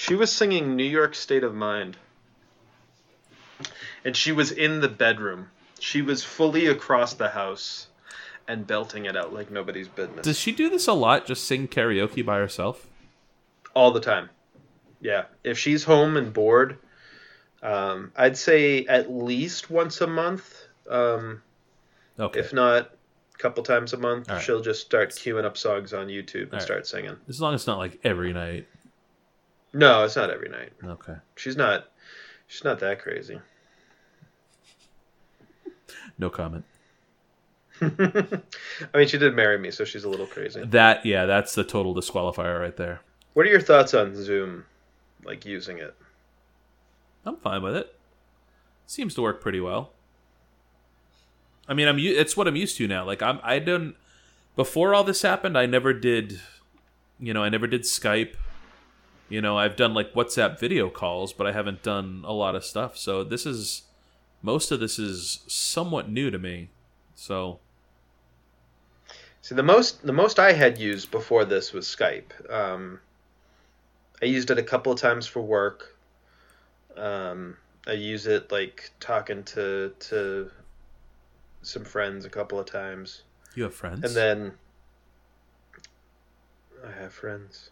She was singing New York State of Mind. And she was in the bedroom. She was fully across the house and belting it out like nobody's business. Does she do this a lot? Just sing karaoke by herself? all the time. Yeah, if she's home and bored, um, I'd say at least once a month, um, Okay. if not a couple times a month, right. she'll just start queuing up songs on YouTube and start singing. as long as it's not like every night. No, it's not every night. Okay. She's not. She's not that crazy. No comment. I mean, she did marry me, so she's a little crazy. That yeah, that's the total disqualifier right there. What are your thoughts on Zoom, like using it? I'm fine with it. Seems to work pretty well. I mean, I'm it's what I'm used to now. Like I'm I don't before all this happened, I never did you know, I never did Skype. You know, I've done like WhatsApp video calls, but I haven't done a lot of stuff. So this is most of this is somewhat new to me. So, See, the most the most I had used before this was Skype. Um, I used it a couple of times for work. Um, I use it like talking to to some friends a couple of times, you have friends? and then I have friends.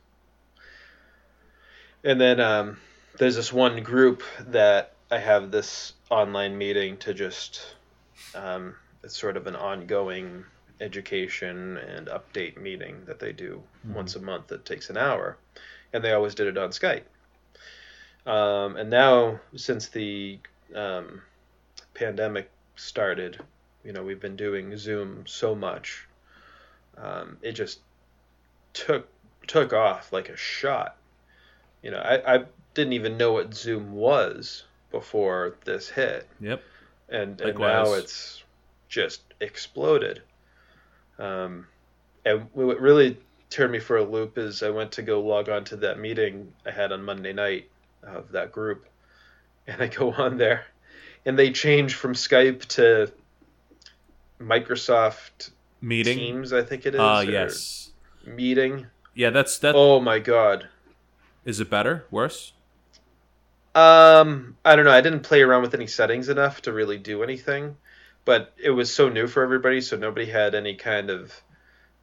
And then um, there's this one group that I have this online meeting to just. Um, it's sort of an ongoing education and update meeting that they do once a month that takes an hour. And they always did it on skype. Um, and now since the um, pandemic started you know we've been doing zoom so much um, it just took took off like a shot you know I, I didn't even know what zoom was before this hit Yep. and, and now it's just exploded. Um, and what really turned me for a loop is I went to go log on to that meeting I had on Monday night of that group, and I go on there, and they change from Skype to Microsoft Meeting. Teams, I think it is. Uh yes. Meeting. Yeah, that's that. Oh my god. Is it better? Worse? Um, I don't know. I didn't play around with any settings enough to really do anything, but it was so new for everybody, so nobody had any kind of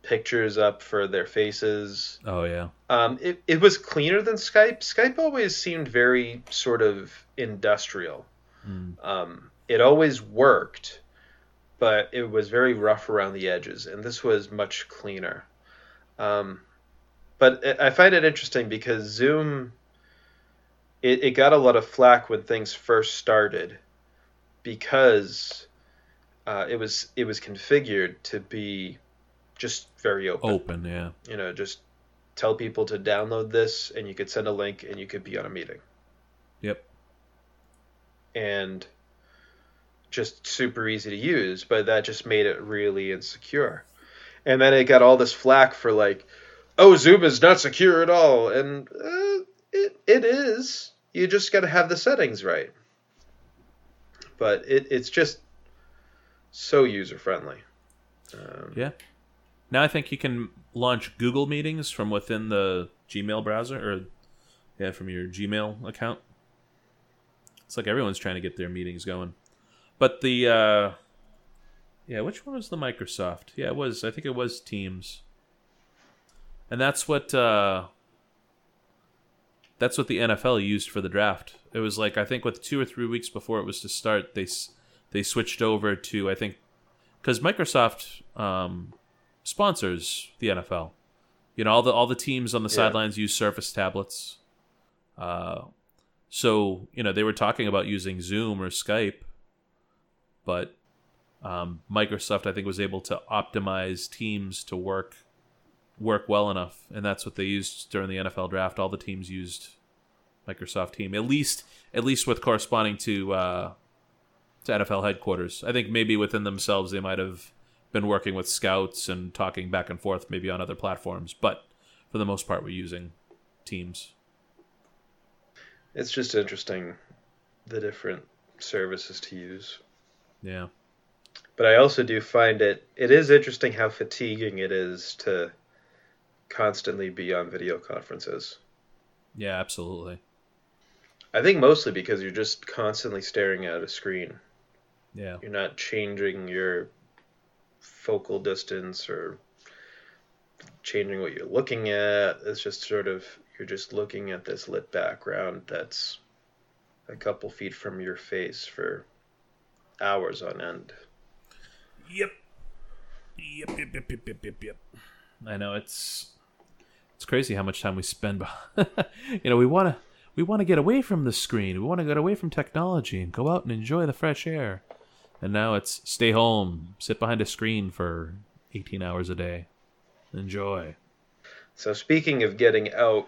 pictures up for their faces. Oh yeah. Um, it, it was cleaner than Skype. Skype always seemed very sort of industrial. Mm. Um, it always worked, but it was very rough around the edges, and this was much cleaner. Um, but I I find it interesting because Zoom, it, it got a lot of flack when things first started, because uh, it was it was configured to be just very open. Open. Yeah. You know, just tell people to download this, and you could send a link, and you could be on a meeting. Yep. and just super easy to use, but that just made it really insecure. And then it got all this flack for like, oh, Zoom is not secure at all, and uh, it it is. You just got to have the settings right. But it, it's just so user friendly. Um, Yeah. Now I think you can launch Google Meetings from within the Gmail browser, or yeah, from your Gmail account. It's like everyone's trying to get their meetings going. But the uh, yeah, which one was the Microsoft? Yeah, it was. I think it was Teams. And that's what uh, that's what the NFL used for the draft. It was like I think with two or three weeks before it was to start, they they switched over to I think because Microsoft um, sponsors the NFL. You know, all the all the teams on the Yeah. sidelines use Surface tablets. Uh, so you know they were talking about using Zoom or Skype, but um, Microsoft I think was able to optimize Teams to work work well enough, and that's what they used during the NFL draft. All the teams used Microsoft Team, at least at least with corresponding to uh, to NFL headquarters. I think maybe within themselves they might have been working with scouts and talking back and forth, maybe on other platforms, but for the most part, we're using Teams. It's just interesting the different services to use. Yeah. But I also do find it it is interesting how fatiguing it is to constantly be on video conferences. Yeah, absolutely. I think mostly because you're just constantly staring at a screen. Yeah. You're not changing your focal distance or changing what you're looking at. It's just sort of you're just looking at this lit background that's a couple feet from your face for hours on end. Yep. Yep, yep, yep, yep, yep, yep, yep. I know it's it's crazy how much time we spend. you know, we want to we want to get away from the screen. We want to get away from technology and go out and enjoy the fresh air. And now it's stay home, sit behind a screen for 18 hours a day. Enjoy. So speaking of getting out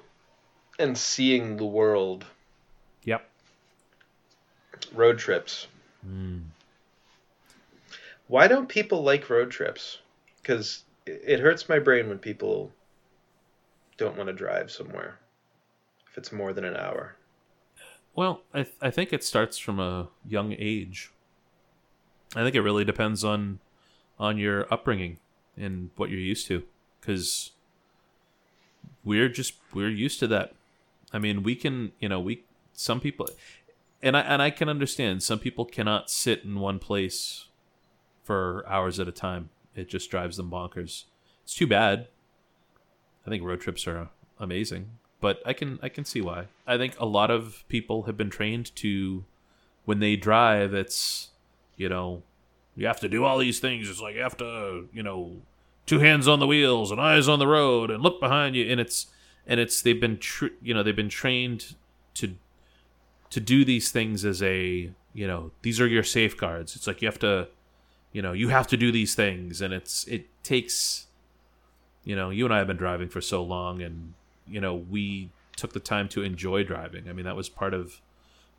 and seeing the world, Yep. road trips. Mm. Why don't people like road trips? Because it hurts my brain when people don't want to drive somewhere if it's more than an hour. Well, I th- I think it starts from a young age. I think it really depends on on your upbringing and what you're used to cuz we're just we're used to that. I mean, we can, you know, we some people and I and I can understand some people cannot sit in one place for hours at a time. It just drives them bonkers. It's too bad. I think road trips are amazing, but I can I can see why. I think a lot of people have been trained to when they drive, it's you know you have to do all these things. It's like you have to you know two hands on the wheels and eyes on the road and look behind you, and it's and it's they've been tr- you know they've been trained to to do these things as a you know these are your safeguards. It's like you have to you know you have to do these things, and it's it takes you know you and I have been driving for so long, and you know we took the time to enjoy driving. I mean that was part of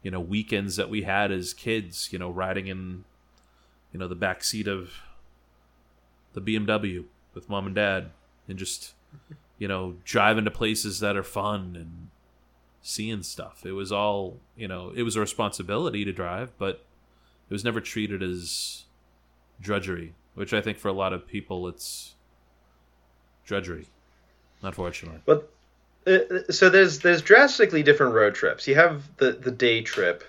you know weekends that we had as kids. You know riding in you know the back seat of the BMW with mom and dad and just you know driving to places that are fun and seeing stuff. It was all you know. It was a responsibility to drive, but it was never treated as drudgery, which I think for a lot of people it's drudgery. Unfortunately, But uh, so there's there's drastically different road trips. You have the the day trip.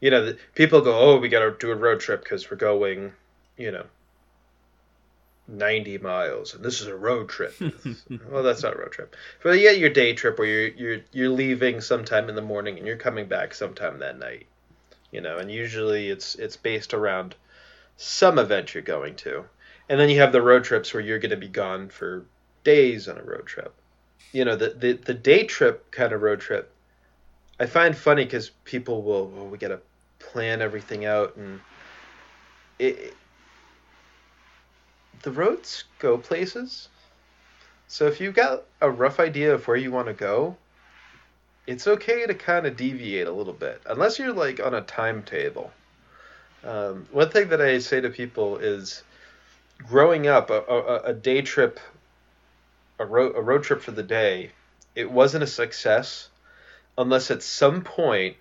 You know, the, people go, "Oh, we got to do a road trip because we're going, you know, 90 miles, and this is a road trip." well, that's not a road trip. But you get your day trip where you're you're you're leaving sometime in the morning and you're coming back sometime that night. You know, and usually it's it's based around some event you're going to. And then you have the road trips where you're going to be gone for days on a road trip. You know, the the, the day trip kind of road trip, I find funny because people will, well, we got to plan everything out, and it, the roads go places. So if you've got a rough idea of where you want to go, it's okay to kind of deviate a little bit, unless you're like on a timetable. Um, one thing that I say to people is, growing up, a, a, a day trip a road a road trip for the day, it wasn't a success unless at some point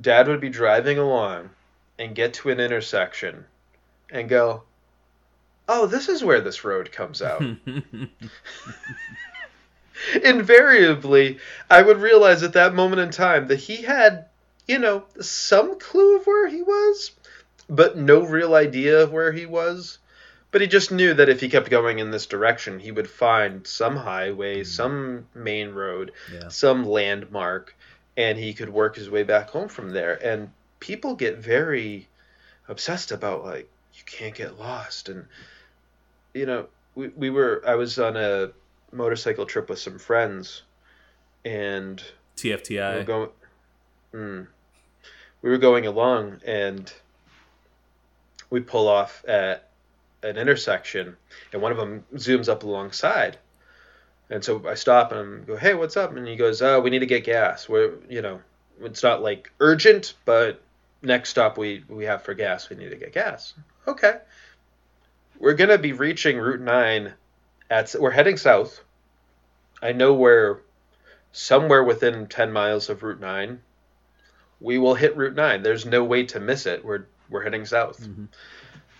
dad would be driving along and get to an intersection and go, "Oh, this is where this road comes out." Invariably, I would realize at that moment in time that he had, you know, some clue of where he was, but no real idea of where he was. But he just knew that if he kept going in this direction, he would find some highway, some main road, yeah. some landmark, and he could work his way back home from there. And people get very obsessed about like you can't get lost and you know we, we were i was on a motorcycle trip with some friends and we were TFTI. going mm, we were going along and we pull off at an intersection and one of them zooms up alongside. And so i stop and I go hey what's up? And he goes oh we need to get gas. We're you know it's not like urgent but next stop we we have for gas we need to get gas. Okay. We're gonna be reaching route 9 at we're heading south. I know we're somewhere within 10 miles of route 9 we will hit route 9 there's no way to miss it. We're we're heading south. Mhm.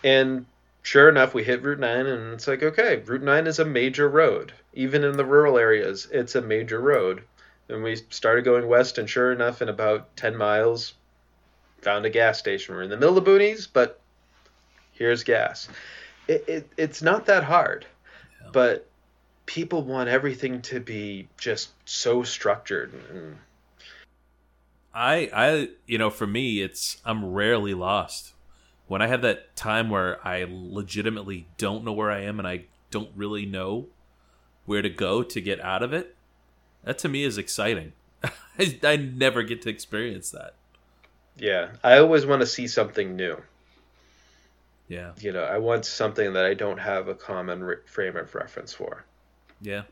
and sure enough we hit route 9 and it's like okay route 9 is a major road even in the rural areas it's a major road and we started going west and sure enough in about 10 miles found a gas station we're in the middle of the boonies but here's gas it, it, it's not that hard Yeah. but people want everything to be just so structured and I I you know for me it's I'm rarely lost. When I have that time where I legitimately don't know where I am and I don't really know where to go to get out of it, that to me is exciting. I, I never get to experience that. yeah i always want to see something new Yeah. you know i want something that i don't have a common re- frame of reference for Yeah.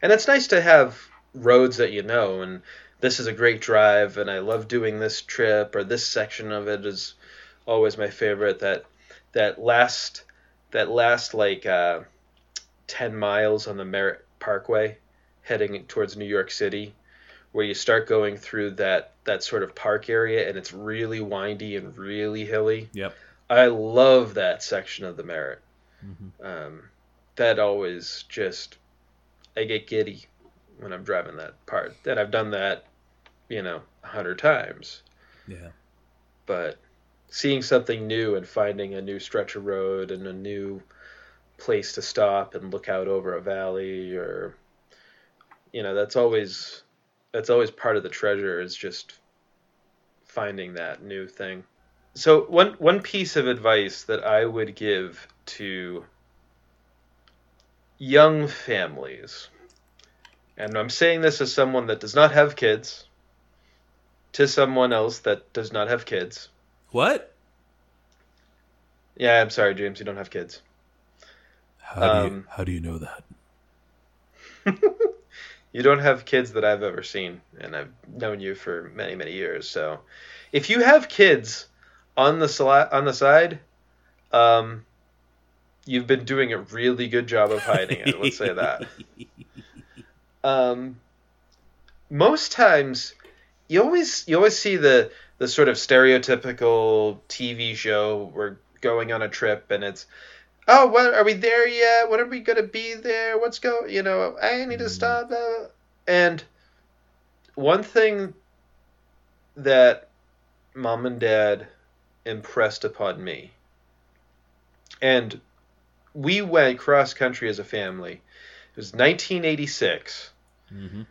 and it's nice to have roads that you know and this is a great drive and i love doing this trip or this section of it is always my favorite that that last that last like uh, 10 miles on the merritt parkway heading towards new york city where you start going through that that sort of park area and it's really windy and really hilly Yep. i love that section of the merritt Mhm. um, that always just I get giddy when I'm driving that part. That I've done that, you know, a hundred times. Yeah. But seeing something new and finding a new stretch of road and a new place to stop and look out over a valley or you know, that's always that's always part of the treasure is just finding that new thing. So one one piece of advice that I would give to young families, and I'm saying this as someone that does not have kids, to someone else that does not have kids. What? Yeah, I'm sorry, James, you don't have kids. How do you Um, how do you know that? You don't have kids that I've ever seen, and I've known you for many, many years. So, if you have kids on the sli- on the side, um, you've been doing a really good job of hiding it. let's say that. Um, most times, you always you always see the the sort of stereotypical TV show. We're going on a trip, and it's oh, what are we there yet? When are we gonna be there? What's going? You know, I need to stop. Uh, and one thing that mom and dad impressed upon me, and we went cross country as a family. It was 1986. hmm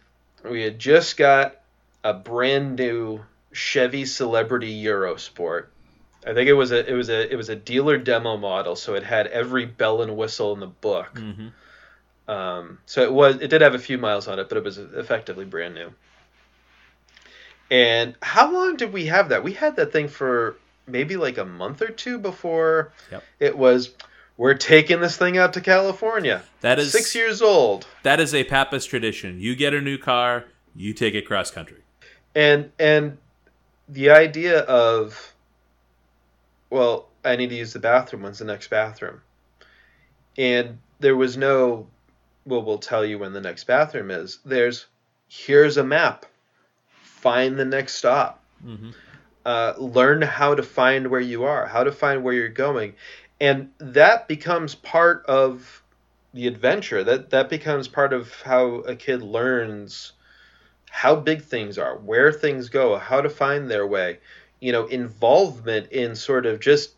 We had just got a brand new Chevy Celebrity Eurosport. I think it was a it was a it was a dealer demo model, so it had every bell and whistle in the book. hmm Um, so it was it did have a few miles on it, but it was effectively brand new. And how long did we have that? We had that thing for maybe like a month or two before Yep. it was we're taking this thing out to California. That is Six years old. that is a Pappas tradition. You get a new car, you take it cross country. and and the idea of well i need to use the bathroom when's the next bathroom? And there was no well we'll tell you when the next bathroom is. There's here's a map. Find the next stop. Hmm uh, learn how to find where you are, how to find where you're going, and that becomes part of the adventure. That that becomes part of how a kid learns how big things are, where things go, how to find their way. You know, involvement in sort of just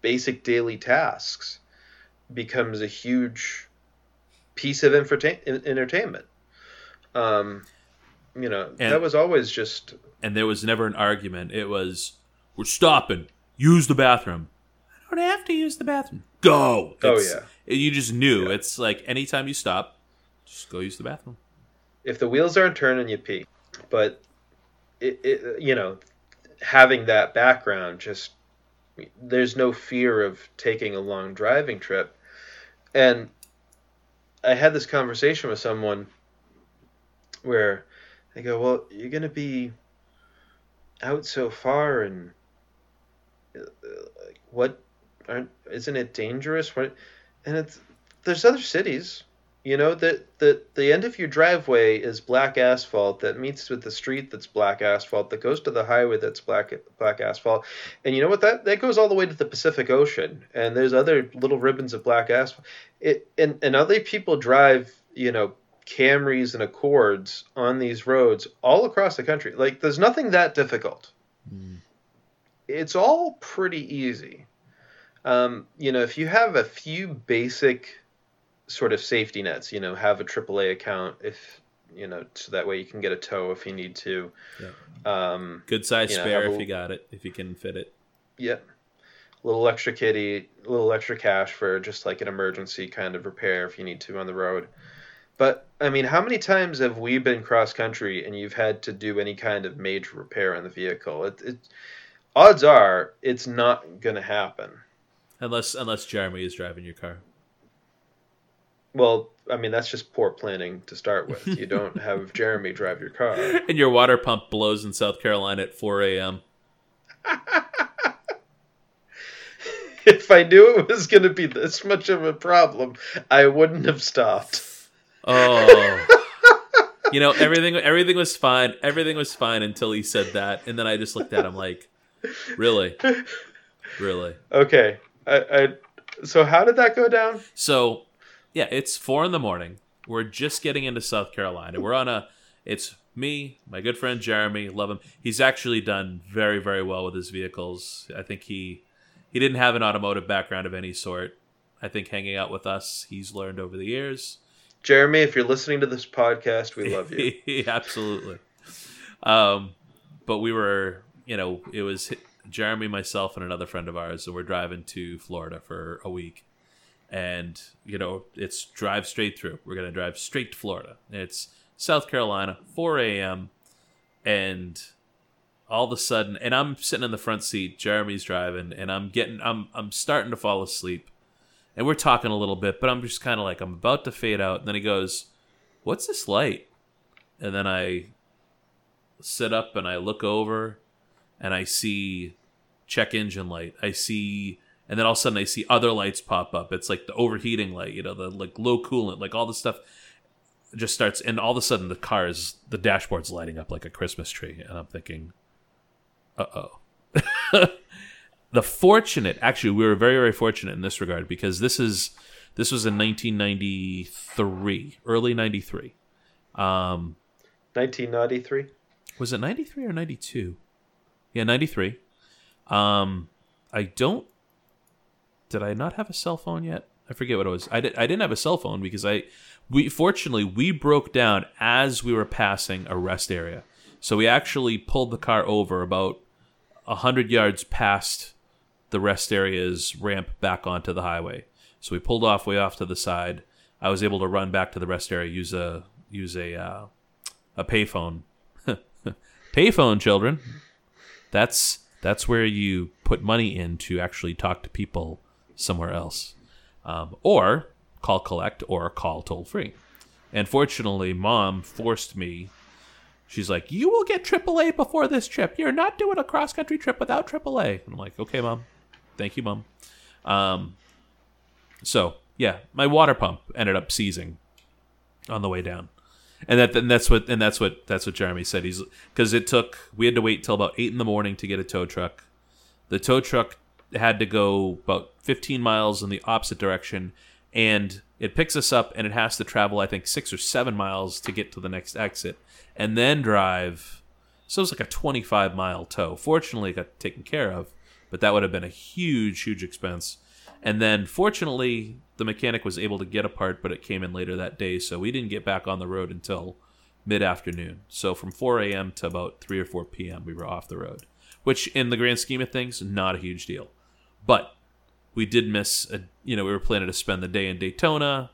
basic daily tasks becomes a huge piece of entertain- entertainment. Um, you know, And- that was always just And there was never an argument. It was, we're stopping. Use the bathroom. I don't have to use the bathroom. Go. Oh, yeah. You just knew. Yeah. It's like anytime you stop, just go use the bathroom. If the wheels aren't turning, you pee. But it, it, you know, having that background, just there's no fear of taking a long driving trip. And I had this conversation with someone where they go, "Well, you're gonna be out so far, and what? Aren't isn't it dangerous? What?" And it's there's other cities you know that the the end of your driveway is black asphalt that meets with the street that's black asphalt that goes to the highway that's black black asphalt, and you know what that that goes all the way to the Pacific Ocean, and there's other little ribbons of black asphalt. It and and other people drive you know Camrys and Accords on these roads all across the country. Like there's nothing that difficult. It's all pretty easy. Um, you know, if you have a few basic sort of safety nets. You know, have a AAA account if you know, so that way you can get a tow if you need to. Um, Good size You know, spare a- if you got it, if you can fit it. yeah, little extra kitty, little extra cash for just like an emergency kind of repair if you need to on the road. But I mean, how many times have we been cross country and you've had to do any kind of major repair on the vehicle? It, it odds are it's not going to happen. Unless unless Jeremy is driving your car. Well, I mean, that's just poor planning to start with. You don't have Jeremy drive your car. And your water pump blows in South Carolina at 4 a.m. if I knew it was going to be this much of a problem, I wouldn't have stopped. Oh. you know, everything everything was fine. Everything was fine until he said that. And then I just looked at him like, really? Really? Okay, I, I so how did that go down? So, yeah, it's four in the morning. We're just getting into South Carolina. We're on a. It's me, my good friend Jeremy. Love him. He's actually done very, very well with his vehicles. I think he he didn't have an automotive background of any sort. I think hanging out with us, he's learned over the years. Jeremy, if you're listening to this podcast, we love you. Absolutely. Um, but we were, you know, it was Jeremy, myself, and another friend of ours, and we're driving to Florida for a week. And you know, it's drive straight through. We're gonna drive straight to Florida. It's South Carolina, 4 a.m. And all of a sudden, and I'm sitting in the front seat. Jeremy's driving, and I'm getting, I'm, I'm starting to fall asleep. And we're talking a little bit, but I'm just kind of like, I'm about to fade out. And then he goes, "What's this light?" And then I sit up and I look over and I see check engine light. I see and then all of a sudden I see other lights pop up. It's like the overheating light, you know, the like low coolant, like all the stuff just starts, and all of a sudden the car is the dashboard's lighting up like a Christmas tree, and I'm thinking, uh oh. the fortunate, actually, we were very very fortunate in this regard because this is this was in 1993, early 93. Um, 1993. was it 93 or 92 yeah 93 um i don't did i not have a cell phone yet? I forget what it was. I, did, I didn't have a cell phone because i we fortunately we broke down as we were passing a rest area. So we actually pulled the car over about 100 yards past the rest area's ramp back onto the highway. So we pulled off way off to the side. I was able to run back to the rest area use a use a uh, a payphone. Payphone children. That's that's where you put money in to actually talk to people somewhere else. Um, or call collect or call toll free. And fortunately mom forced me. She's like you will get aaa before this trip. You're not doing a cross country trip without aaa And i'm like okay mom. Thank you mom. Um, so yeah my water pump ended up seizing on the way down. And that and that's what and that's what that's what Jeremy said. He's because it took we had to wait till about eight in the morning to get a tow truck. The tow truck had to go about 15 miles in the opposite direction, and it picks us up and it has to travel I think six or seven miles to get to the next exit, and then drive. So it was like a 25 mile tow. Fortunately, it got taken care of, but that would have been a huge, huge expense. And then, fortunately, the mechanic was able to get a part, but it came in later that day, so we didn't get back on the road until mid afternoon. So from 4 a.m. to about 3 or 4 p.m., we were off the road, which, in the grand scheme of things, not a huge deal. But we did miss, a, you know, we were planning to spend the day in Daytona,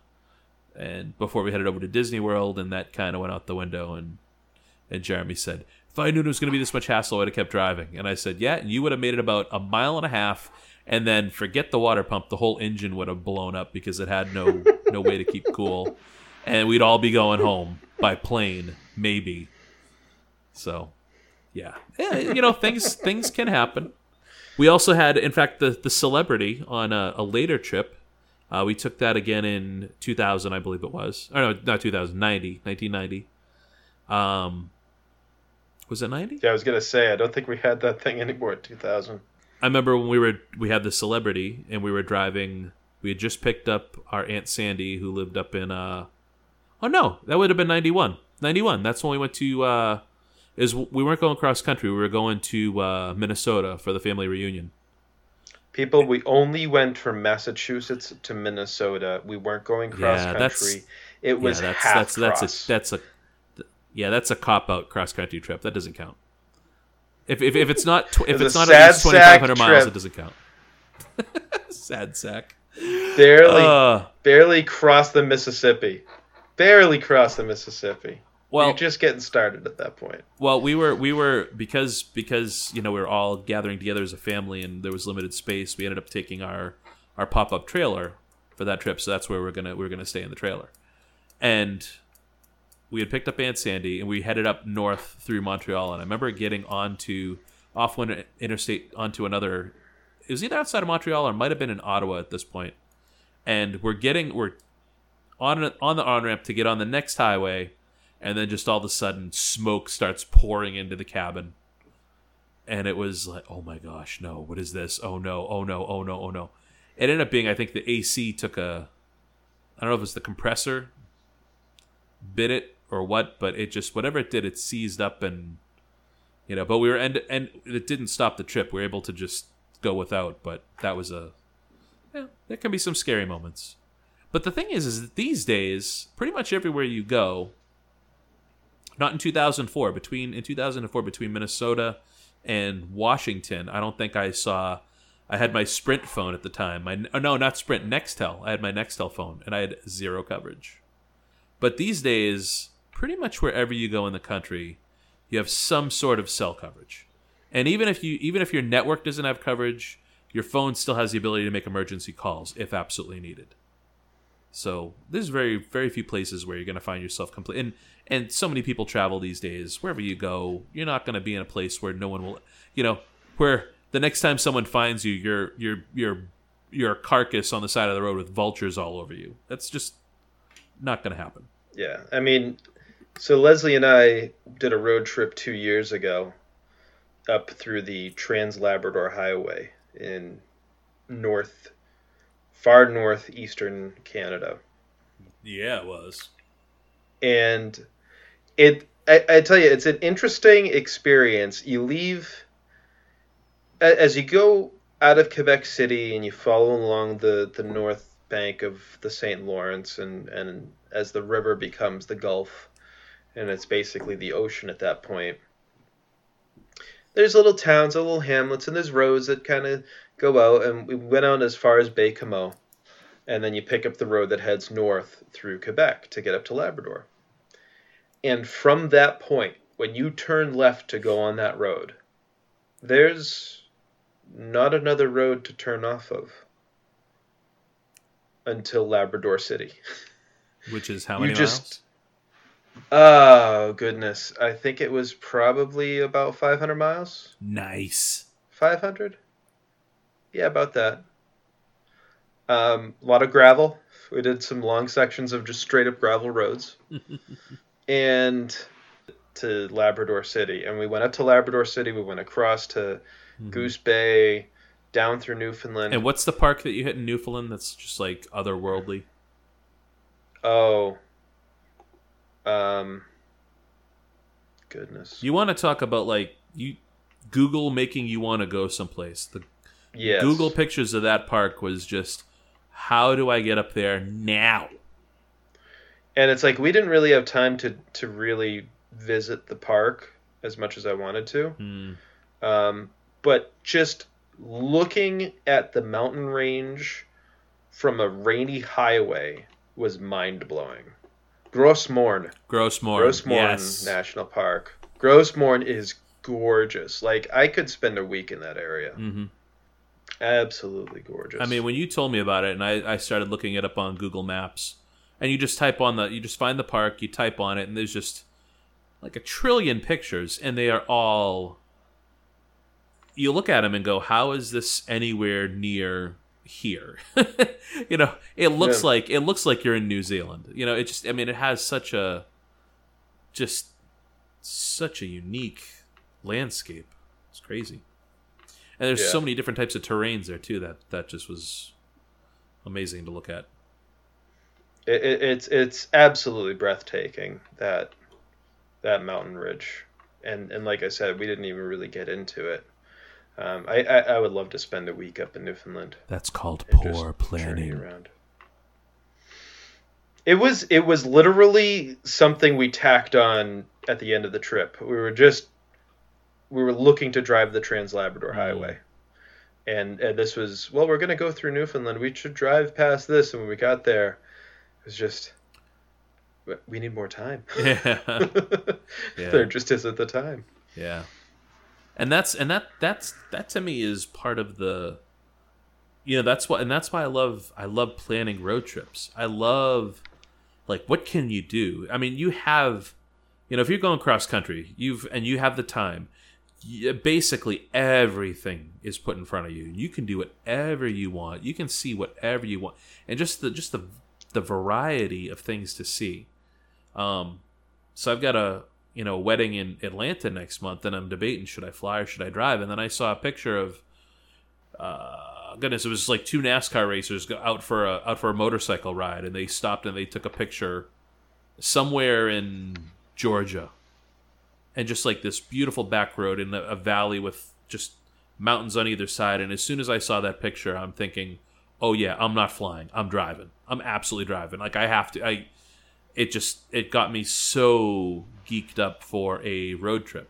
and before we headed over to Disney World, and that kind of went out the window. And and Jeremy said, "If I knew it was going to be this much hassle, I'd have kept driving." And I said, "Yeah, and you would have made it about a mile and a half." and then forget the water pump the whole engine would have blown up because it had no no way to keep cool and we'd all be going home by plane maybe so yeah, yeah you know things things can happen we also had in fact the the celebrity on a, a later trip uh, we took that again in 2000 i believe it was or no not 2090 1990 um was it 90 Yeah, I was gonna say I don't think we had that thing anymore in 2000. I remember when we were we had the celebrity and we were driving. We had just picked up our aunt Sandy who lived up in uh oh no that would have been ninety one. Ninety one. That's when we went to uh is we weren't going cross country. We were going to uh, Minnesota for the family reunion. People, we only went from Massachusetts to Minnesota. We weren't going cross Yeah, that's- country. It was yeah, that's half that's that's cross. a that's a yeah that's a cop out cross country trip. That doesn't count. If if, if it's not tw- if It it's not at least twenty five hundred miles, it doesn't count. sad sack. barely, Uh, barely crossed the Mississippi. Barely crossed the Mississippi. Well, You're just getting started at that point. Well, we were we were because because you know we were all gathering together as a family and there was limited space. We ended up taking our our pop up trailer for that trip, so that's where we're gonna we're gonna stay in the trailer. And we had picked up Aunt Sandy and we headed up north through Montreal. And I remember getting onto off one interstate onto another. It was either outside of Montreal or might have been in Ottawa at this point. And we're getting we're on on the on ramp to get on the next highway and then just all of a sudden smoke starts pouring into the cabin. And it was like oh my gosh no what is this? Oh no oh no oh no oh no. It ended up being i think the ac took a i don't know if it was the compressor bit it or what but it just whatever it did it seized up and you know but we were and and it didn't stop the trip. We were able to just go without but that was a yeah, there can be some scary moments. But the thing is is that these days pretty much everywhere you go not in 2004 between in 2004 between minnesota and washington i don't think i saw i had my sprint phone at the time. My oh, no not sprint nextel. I had my nextel phone and i had zero coverage. But these days pretty much wherever you go in the country you have some sort of cell coverage. And even if you even if your network doesn't have coverage your phone still has the ability to make emergency calls if absolutely needed so there's very very few places where you're going to find yourself complete and and so many people travel these days. Wherever you go, you're not going to be in a place where no one will, you know, where the next time someone finds you, you're you're you're your carcass on the side of the road with vultures all over you. That's just not going to happen. Yeah, I mean, so Leslie and I did a road trip two years ago up through the Trans Labrador Highway in north, far northeastern Canada. Yeah, it was. And it, I, I tell you, it's an interesting experience. You leave, as you go out of Quebec City and you follow along the, the north bank of the St. Lawrence and, and as the river becomes the Gulf, and it's basically the ocean at that point. There's little towns, a little hamlets, and there's roads that kind of go out, and we went out as far as Baie-Comeau, and then you pick up the road that heads north through Quebec to get up to Labrador. And from that point, when you turn left to go on that road, there's not another road to turn off of until Labrador City. Which is how many you just miles? oh goodness i think it was probably about 500 miles Nice. 500 yeah about that. Um, a lot of gravel. We did some long sections of just straight up gravel roads. And to labrador city. And we went up to labrador city. We went across to goose bay down through newfoundland. And what's the park that you hit in Newfoundland that's just like otherworldly? oh. Um goodness. You want to talk about like you Google making you want to go someplace. The yes. Google pictures of that park was just how do I get up there now? and it's like we didn't really have time to to really visit the park as much as I wanted to. Hmm. Um, but just looking at the mountain range from a rainy highway was mind blowing. Gros Morne, Gros Morne. Gros Morne yes. National Park. Gros Morne is gorgeous. Like I could spend a week in that area. hmm Absolutely gorgeous. I mean, when you told me about it, and I, I started looking it up on Google Maps, and you just type on the, you just find the park, you type on it, and there's just like a trillion pictures, and they are all. You look at them and go, "How is this anywhere near here?" you know, it looks Yeah. like it looks like you're in New Zealand. You know, it just, I mean, it has such a, just such a unique landscape. It's crazy. And there's Yeah. so many different types of terrains there too. That that just was amazing to look at. it, it, it's it's absolutely breathtaking that that mountain ridge and and like i said we didn't even really get into it um, I, I i would love to spend a week up in newfoundland That's called poor planning. around it was it was literally something we tacked on at the end of the trip we were just we were looking to drive the trans labrador Mm. highway and, and this was well we're going to go through newfoundland we should drive past this and when we got there it was just we need more time Yeah, Yeah. there just isn't the time yeah. And that's and that that's that to me is part of the. You know that's why and that's why I love I love planning road trips. I love like what can you do? I mean, you have, you know, if you're going cross country, you've and you have the time. Basically, everything is put in front of you. You can do whatever you want. You can see whatever you want, and just the just the the variety of things to see. Um, so I've got a you know wedding in Atlanta next month, and I'm debating should I fly or should I drive. And then I saw a picture of, uh, goodness, it was like two NASCAR racers out for a out for a motorcycle ride, and they stopped and they took a picture somewhere in Georgia, and just like this beautiful back road in a, a valley with just mountains on either side. And as soon as I saw that picture, I'm thinking, oh yeah, I'm not flying, I'm driving, I'm absolutely driving. Like I have to, I it just it got me so geeked up for a road trip.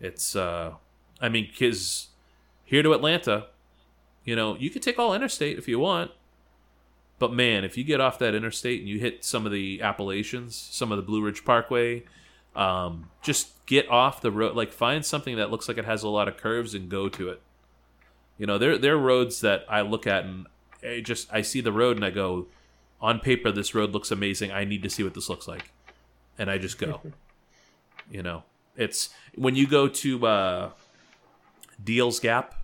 It's uh I mean cuz here to Atlanta, you know, you could take all interstate if you want. But man, if you get off that interstate and you hit some of the Appalachians, some of the Blue Ridge Parkway, um, just get off the road. Like find something that looks like it has a lot of curves and go to it. You know, there there are roads that I look at and I just I see the road and I go, on paper this road looks amazing. I need to see what this looks like, and I just go. you know, it's when you go to uh, Deals Gap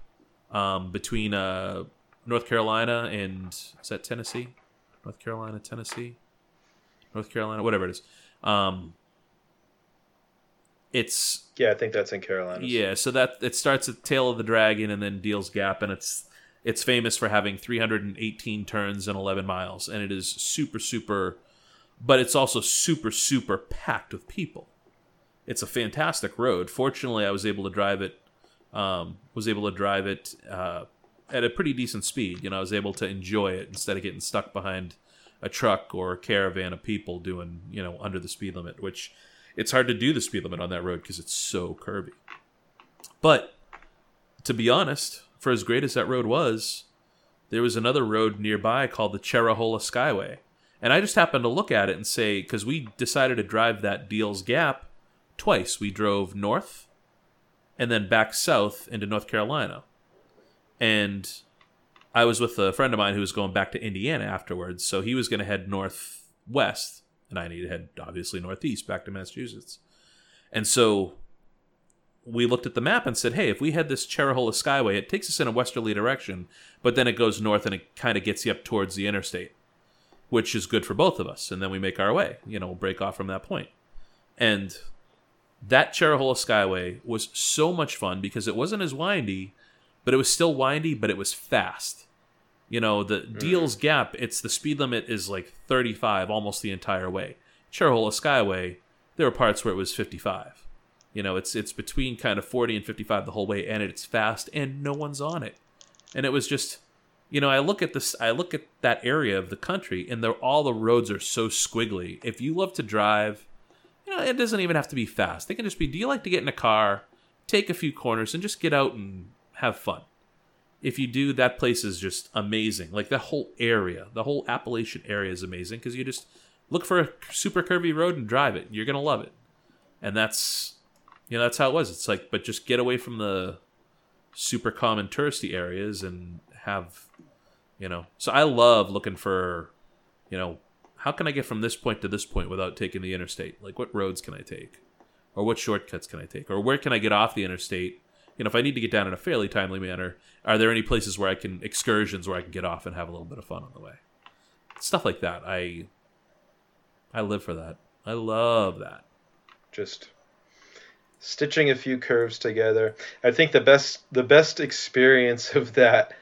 um, between uh, North Carolina and is that Tennessee? North Carolina, Tennessee, North Carolina, whatever it is. Um, it's Yeah, I think that's in Carolina. yeah, so that it starts at Tail of the Dragon and then Deals Gap, and it's it's famous for having 318 turns and 11 miles, and it is super super, but it's also super super packed with people. It's a fantastic road. Fortunately, I was able to drive it. Um, was able to drive it uh, at a pretty decent speed. You know, I was able to enjoy it instead of getting stuck behind a truck or a caravan of people doing you know under the speed limit, which it's hard to do the speed limit on that road because it's so curvy. But to be honest, for as great as that road was, there was another road nearby called the Cherohala Skyway. And I just happened to look at it and say, because we decided to drive that Deals Gap twice. We drove north and then back south into North Carolina. And I was with a friend of mine who was going back to Indiana afterwards. So he was going to head northwest and I need to head obviously northeast back to Massachusetts. And so we looked at the map and said, hey, if we head this Cherohala Skyway, it takes us in a westerly direction, but then it goes north and it kind of gets you up towards the interstate, which is good for both of us. And then we make our way, you know, we'll break off from that point. And that Cherohala Skyway was so much fun because it wasn't as windy, but it was still windy, but it was fast. You know, the mm-hmm. Deals Gap, it's the speed limit is like 35 almost the entire way. Cherohala Skyway, there were parts where it was 55. You know, it's it's between kind of 40 and 55 the whole way, and it's fast, and no one's on it. And it was just, you know, I look at this, I look at that area of the country, and they're, all the roads are so squiggly. If you love to drive, you know, it doesn't even have to be fast. They can just be, do you like to get in a car, take a few corners, and just get out and have fun? If you do, that place is just amazing. Like the whole area, the whole Appalachian area is amazing because you just look for a super curvy road and drive it. You're gonna love it, and that's you know that's how it was. It's like, but just get away from the super common touristy areas and have you know. So I love looking for you know how can I get from this point to this point without taking the interstate? Like what roads can I take, or what shortcuts can I take, or where can I get off the interstate? You know, if I need to get down in a fairly timely manner, are there any places where I can excursions where I can get off and have a little bit of fun on the way? Stuff like that. I I live for that. I love that. just stitching a few curves together. I think the best the best experience of that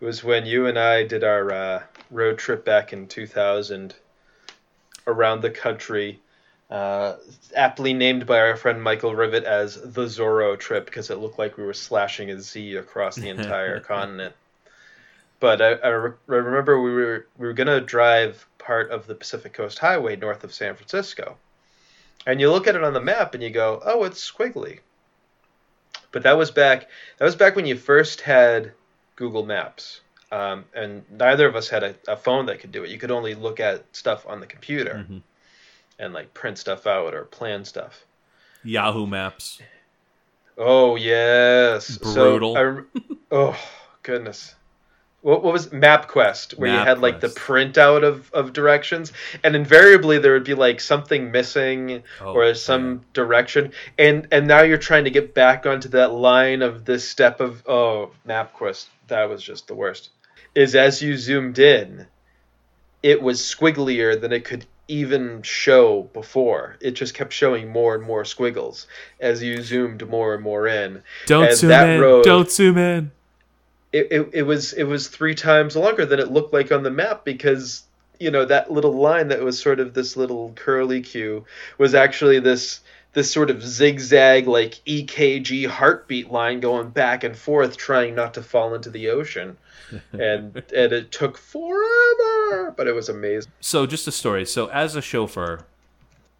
was when you and I did our uh, road trip back in 2000 around the country, uh, aptly named by our friend Michael Rivet as the Zorro trip because it looked like we were slashing a Z across the entire continent. But I, I, re- I remember we were we were gonna drive part of the Pacific Coast Highway north of San Francisco and you look at it on the map and you go, "Oh, it's squiggly." But that was back. That was back when you first had Google Maps, um, and neither of us had a, a phone that could do it. You could only look at stuff on the computer Mhm. And like print stuff out or plan stuff. Yahoo Maps. Oh yes, Brutal. So, I oh goodness. What, what was MapQuest, where you had like the printout of, of directions, and invariably there would be like something missing Oh, or some direction, and and now you're trying to get back onto that line of this step of oh MapQuest, that was just the worst. Is as you zoomed in, it was squigglier than it could even show before. It just kept showing more and more squiggles as you zoomed more and more in. Don't And zoom that in. road- Don't zoom in. It, it, it was it was three times longer than it looked like on the map because you know that little line that was sort of this little curly Q was actually this this sort of zigzag like EKG heartbeat line going back and forth trying not to fall into the ocean and and it took forever but it was amazing So just a story. So as a chauffeur,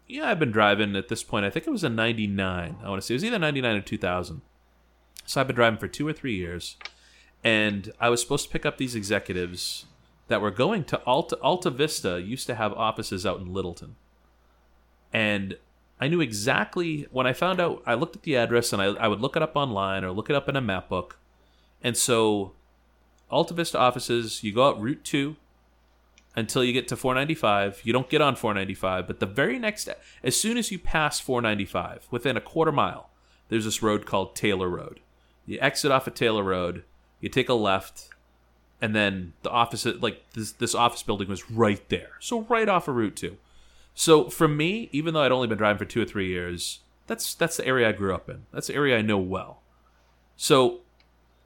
yeah, I've been driving at this point. I think it was a '99. I want to say it was either '99 or 2000. So I've been driving for two or three years, and I was supposed to pick up these executives that were going to Alta. Alta Vista used to have offices out in Littleton, and I knew exactly when I found out. I looked at the address, and I, I would look it up online or look it up in a map book, and so Alta Vista offices. You go out Route Two until you get to 495. You don't get on 495, but the very next, as soon as you pass 495, within a quarter mile, there's this road called Taylor Road. You exit off of Taylor Road, you take a left, and then the office like this this office building was right there, so right off of Route Two. So for me, even though I'd only been driving for two or three years, that's that's the area I grew up in. That's the area I know well. So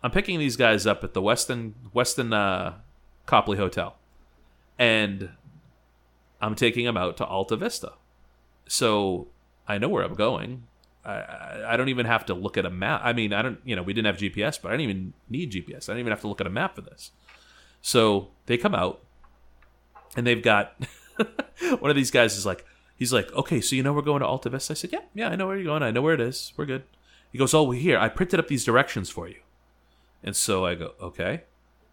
I'm picking these guys up at the Westin Westin uh, Copley Hotel, and I'm taking them out to Alta Vista. So I know where I'm going. I, I, don't even have to look at a map. I mean, I don't. You know, we didn't have GPS, but I didn't even need GPS. I didn't even have to look at a map for this. So they come out, and they've got one of these guys is like, he's like, okay, so you know we're going to Alta Vista. I said, yeah, yeah, I know where you're going. I know where it is. We're good. He goes, oh, well, here I printed up these directions for you. And so I go, okay.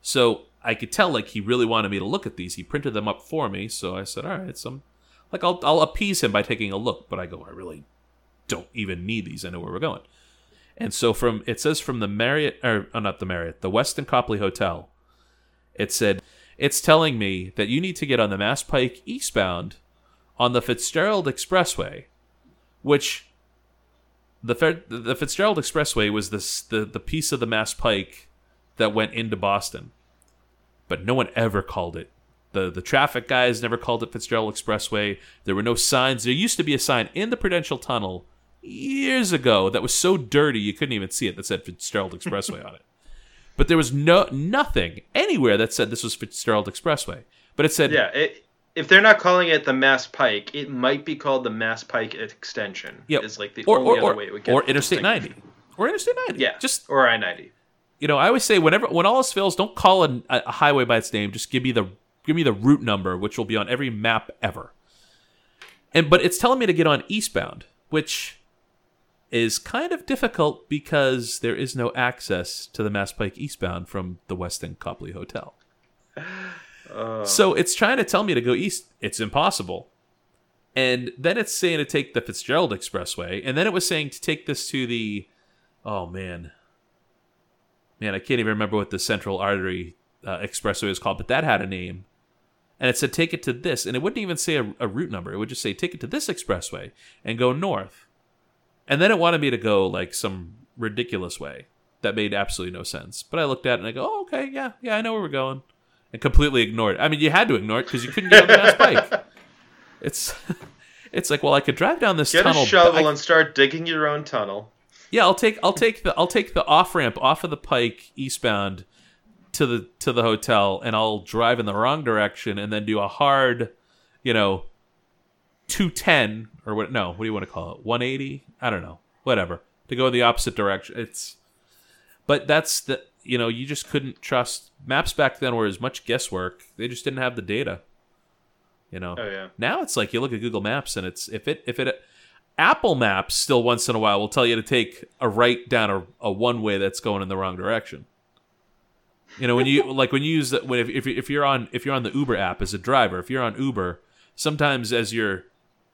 So I could tell like he really wanted me to look at these. He printed them up for me. So I said, all right, some like I'll I'll appease him by taking a look. But I go, I really don't even need these. I know where we're going. And so from it says from the Marriott or oh, not the Marriott, the Westin Copley Hotel, it said it's telling me that you need to get on the Mass Pike eastbound on the Fitzgerald Expressway, which the the Fitzgerald Expressway was this the the piece of the Mass Pike that went into Boston, but no one ever called it. the The traffic guys never called it Fitzgerald Expressway. There were no signs. There used to be a sign in the Prudential Tunnel years ago that was so dirty you couldn't even see it that said Fitzgerald Expressway on it. But there was no nothing anywhere that said this was Fitzgerald Expressway. But it said yeah. It, if they're not calling it the Mass Pike, it might be called the Mass Pike Extension. Yeah, is like the or, only or, other way it would get. or Interstate ninety, or Interstate ninety. Yeah, just or I ninety. You know, I always say whenever when all else fails, don't call a, a highway by its name. Just give me the give me the route number, which will be on every map ever. And but it's telling me to get on eastbound, which is kind of difficult because there is no access to the Mass Pike eastbound from the Westin Copley Hotel. Uh. So it's trying to tell me to go east. It's impossible. And then it's saying to take the Fitzgerald Expressway, and then it was saying to take this to the, oh man, man, I can't even remember what the Central Artery uh, Expressway was called, but that had a name. And it said take it to this, and it wouldn't even say a, a route number. It would just say take it to this expressway and go north. And then it wanted me to go like some ridiculous way that made absolutely no sense. But I looked at it and I go, oh, okay, yeah, yeah, I know where we're going. And completely ignored it. I mean, you had to ignore it because you couldn't get on the Mass Pike. It's, it's like, well, I could drive down this Get tunnel. a shovel I- and start digging your own tunnel. Yeah, I'll take, I'll take the, I'll take the off ramp off of the Pike eastbound to the to the hotel, and I'll drive in the wrong direction and then do a hard, you know, two ten or what? No, what do you want to call it? One eighty? I don't know. Whatever to go in the opposite direction. It's, but that's the you know you just couldn't trust maps back then were as much guesswork. They just didn't have the data. You know. Oh yeah. Now it's like you look at Google Maps and it's if it if it Apple Maps still once in a while will tell you to take a right down a, a one way that's going in the wrong direction. You know when you like when you use that when if, if if you're on if you're on the Uber app as a driver if you're on Uber sometimes as you're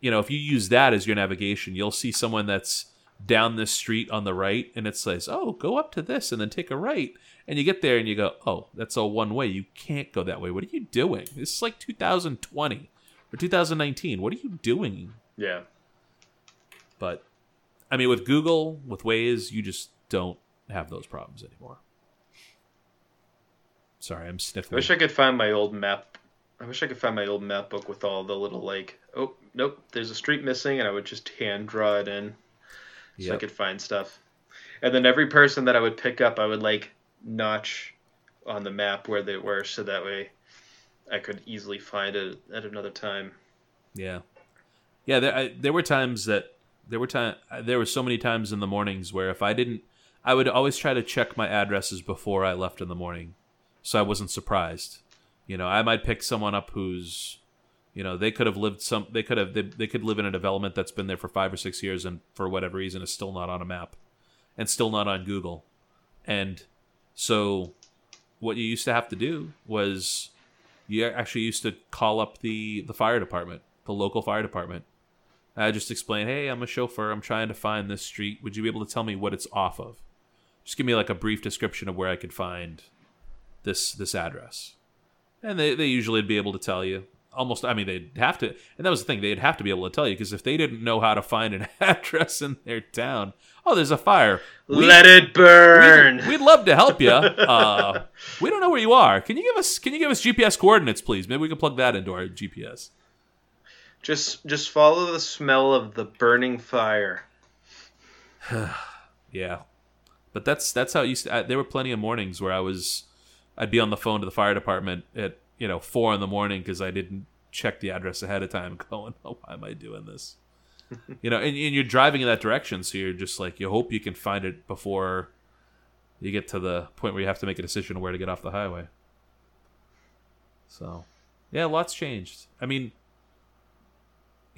you know if you use that as your navigation you'll see someone that's down this street on the right and it says oh go up to this and then take a right and you get there and you go oh that's a one way. You can't go that way. What are you doing? This is like 2020 or 2019 what are you doing? Yeah. But I mean, with Google, with Waze, you just don't have those problems anymore. Sorry, I'm I sniffling. wish I could find my old map. I wish I could find my old map book with all the little like, oh nope, there's a street missing, and I would just hand draw it in, so I could find stuff. And then every person that I would pick up, I would like notch on the map where they were, so that way I could easily find it at another time. Yeah, yeah. There, I, there were times that there were time. Uh, there were so many times in the mornings where if I didn't, I would always try to check my addresses before I left in the morning, so I wasn't surprised. You know, I might pick someone up who's, you know, they could have lived some. They could have. They, they could live in a development that's been there for five or six years, and for whatever reason is still not on a map, and still not on Google, and so what you used to have to do was you actually used to call up the the fire department, the local fire department. I just explain, hey, I'm a chauffeur. I'm trying to find this street. Would you be able to tell me what it's off of? Just give me like a brief description of where I could find this this address. And they, they usually would be able to tell you. almost. I mean, they'd have to, and that was the thing. They'd have to be able to tell you because if they didn't know how to find an address in their town, oh, there's a fire. We- Let it burn. We'd, we'd love to help you. Uh, we don't know where you are. Can you give us? Can you give us GPS coordinates, please? Maybe we can plug that into our GPS. Just just follow the smell of the burning fire. Yeah, but that's that's how it used to. I, there were plenty of mornings where I was, I'd be on the phone to the fire department at you know four in the morning because I didn't check the address ahead of time. Going, oh, why am I doing this? you know, and, and you're driving in that direction, so you're just like you hope you can find it before you get to the point where you have to make a decision where to get off the highway. So, yeah, lots changed. I mean,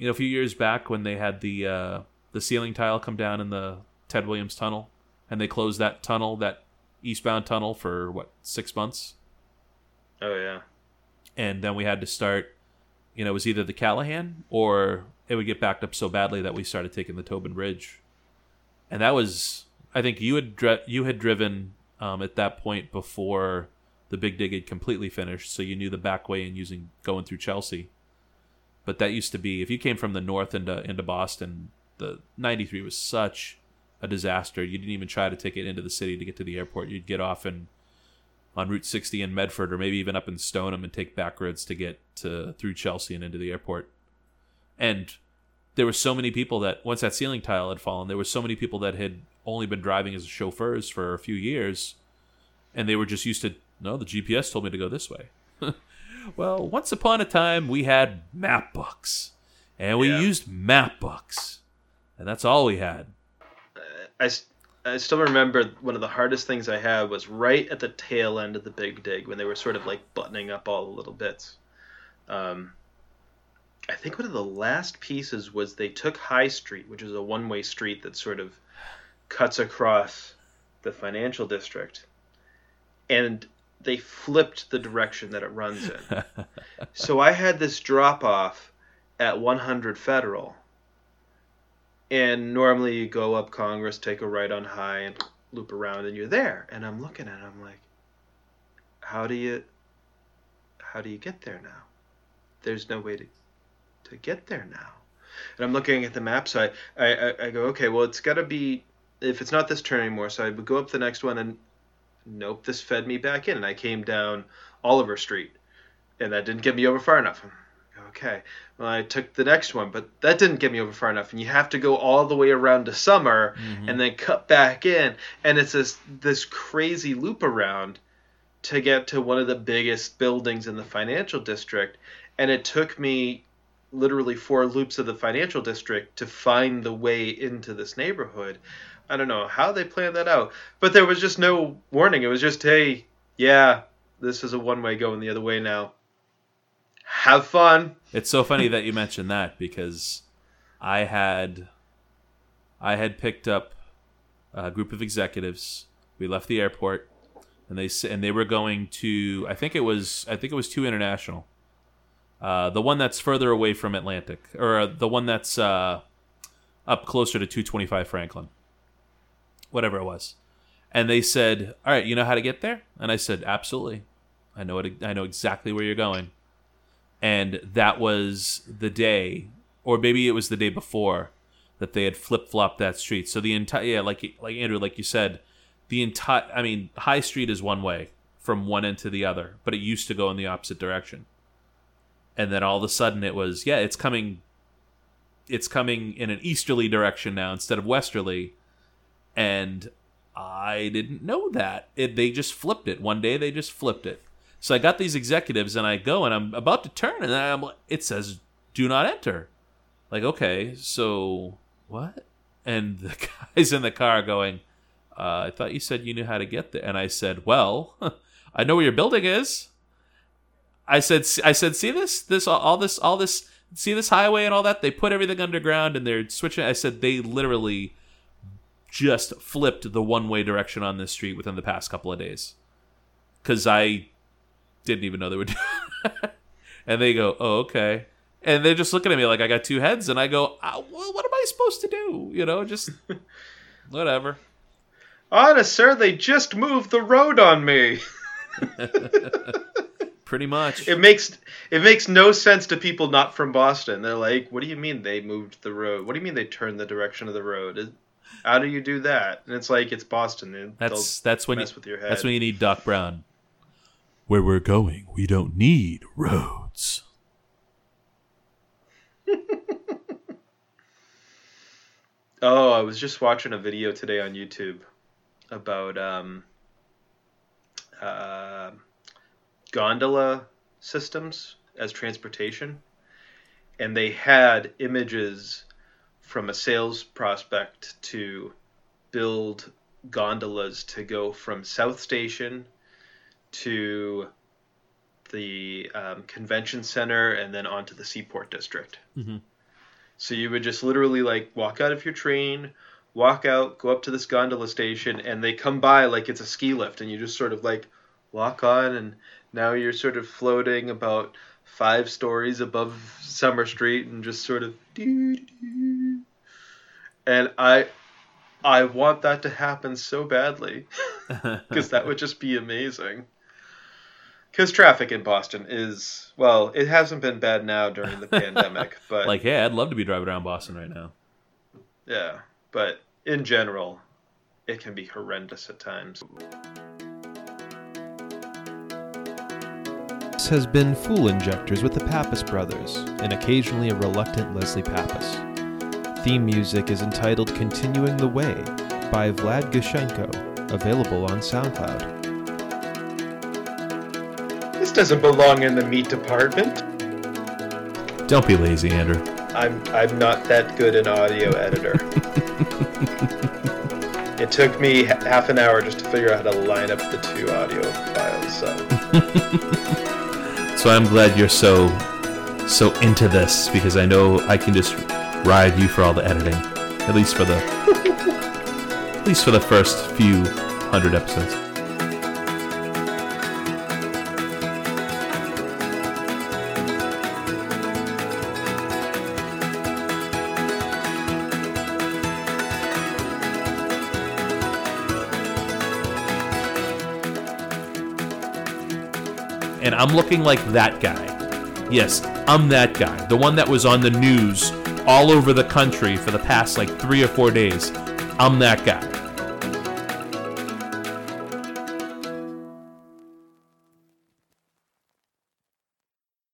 you know, a few years back when they had the uh, the ceiling tile come down in the Ted Williams tunnel, and they closed that tunnel, that eastbound tunnel, for what six months, Oh yeah. and then we had to start. You know, it was either the Callahan or it would get backed up so badly that we started taking the Tobin Bridge, and that was I think you had dri- you had driven um, at that point before the Big Dig had completely finished, so you knew the back way and using going through Chelsea. But that used to be if you came from the north into into Boston, the 93 was such a disaster. You didn't even try to take it into the city to get to the airport. You'd get off in on Route 60 in Medford or maybe even up in Stoneham and take back roads to get to through Chelsea and into the airport. And there were so many people that once that ceiling tile had fallen, there were so many people that had only been driving as chauffeurs for a few years and they were just used to no, the GPS told me to go this way. well, once upon a time we had map books and we Yeah. used map books. And that's all we had. I I still remember one of the hardest things I had was right at the tail end of the big dig when they were sort of like buttoning up all the little bits. Um, I think one of the last pieces was they took High Street, which is a one way street that sort of cuts across the financial district, and they flipped the direction that it runs in. so I had this drop off at 100 Federal and normally you go up Congress, take a right on high, and loop around, and you're there. And I'm looking at it, I'm like, how do you, how do you get there now? There's no way to, to get there now. And I'm looking at the map, so I, I, I- I go, okay, well, it's got to be, if it's not this turn anymore, so I would go up the next one, and nope, this fed me back in, and I came down Oliver Street, and that didn't get me over far enough. Okay, well, I took the next one, but that didn't get me over far enough, and you have to go all the way around to Summer mm-hmm. and then cut back in, and it's this this crazy loop around to get to one of the biggest buildings in the financial district, and it took me literally four loops of the financial district to find the way into this neighborhood. I don't know how they planned that out, but there was just no warning. It was just, hey, yeah, this is a one way going the other way now. Have fun. It's so funny that you mentioned that because I had I had picked up a group of executives. We left the airport and they and they were going to I think it was I think it was two international. Uh, the one that's further away from Atlantic or uh, the one that's uh, up closer to 225 Franklin. Whatever it was. And they said, "All right, you know how to get there?" And I said, "Absolutely. I know it I know exactly where you're going." and that was the day, or maybe it was the day before, that they had flip flopped that street. So the entire yeah, like like Andrew, like you said, the entire I mean, High Street is one way from one end to the other, but it used to go in the opposite direction. And then all of a sudden it was yeah, it's coming it's coming in an easterly direction now instead of westerly. And I didn't know that. It, they just flipped it. One day they just flipped it. So I got these executives and I go and I'm about to turn and I'm it says do not enter. Like, okay, so what? And the guys in the car going, uh, I thought you said you knew how to get there. And I said, well, I know where your building is. I said, I said, see this, this, all this, all this, see this highway and all that. They put everything underground and they're switching. I said they literally just flipped the one way direction on this street within the past couple of days. Because I didn't even know they were doing that. And they go, oh, okay. And they're just looking at me like I got two heads. And I go, ah, well, what am I supposed to do? You know, just whatever. Honest, sir, they just moved the road on me. Pretty much. It makes it makes no sense to people not from Boston. They're like, "What do you mean they moved the road? What do you mean they turned the direction of the road? How do you do that?" And it's like it's Boston. and That's that's when you, mess with your head. that's when you need Doc Brown. Where we're going, we don't need roads. Oh, I was just watching a video today on YouTube about um, uh, gondola systems as transportation, and they had images from a sales prospect to build gondolas to go from South Station to the um, convention center and then onto the Seaport District. Mhm. So you would just literally like walk out of your train, walk out, go up to this gondola station, and they come by like it's a ski lift, and you just sort of like walk on, and now you're sort of floating about five stories above Summer Street, and just sort of. And I, I want that to happen so badly, because that would just be amazing. Because traffic in Boston is well, it hasn't been bad now during the pandemic, but like, hey, I'd love to be driving around Boston right now. Yeah, but in general, it can be horrendous at times. Has been Fool Injectors with the Pappas Brothers, and occasionally a reluctant Leslie Pappas. Theme music is entitled Continuing the Way by Vlad Gluschenko, available on SoundCloud. This doesn't belong in the meat department. Don't be lazy, Andrew. I'm I'm not that good an audio editor. it took me h- half an hour just to figure out how to line up the two audio files. So So I'm glad you're so so into this because I know I can just ride you for all the editing, at least for the at least for the first few hundred episodes. I'm looking like that guy. Yes, I'm that guy. The one that was on the news all over the country for the past like three or four days. I'm that guy.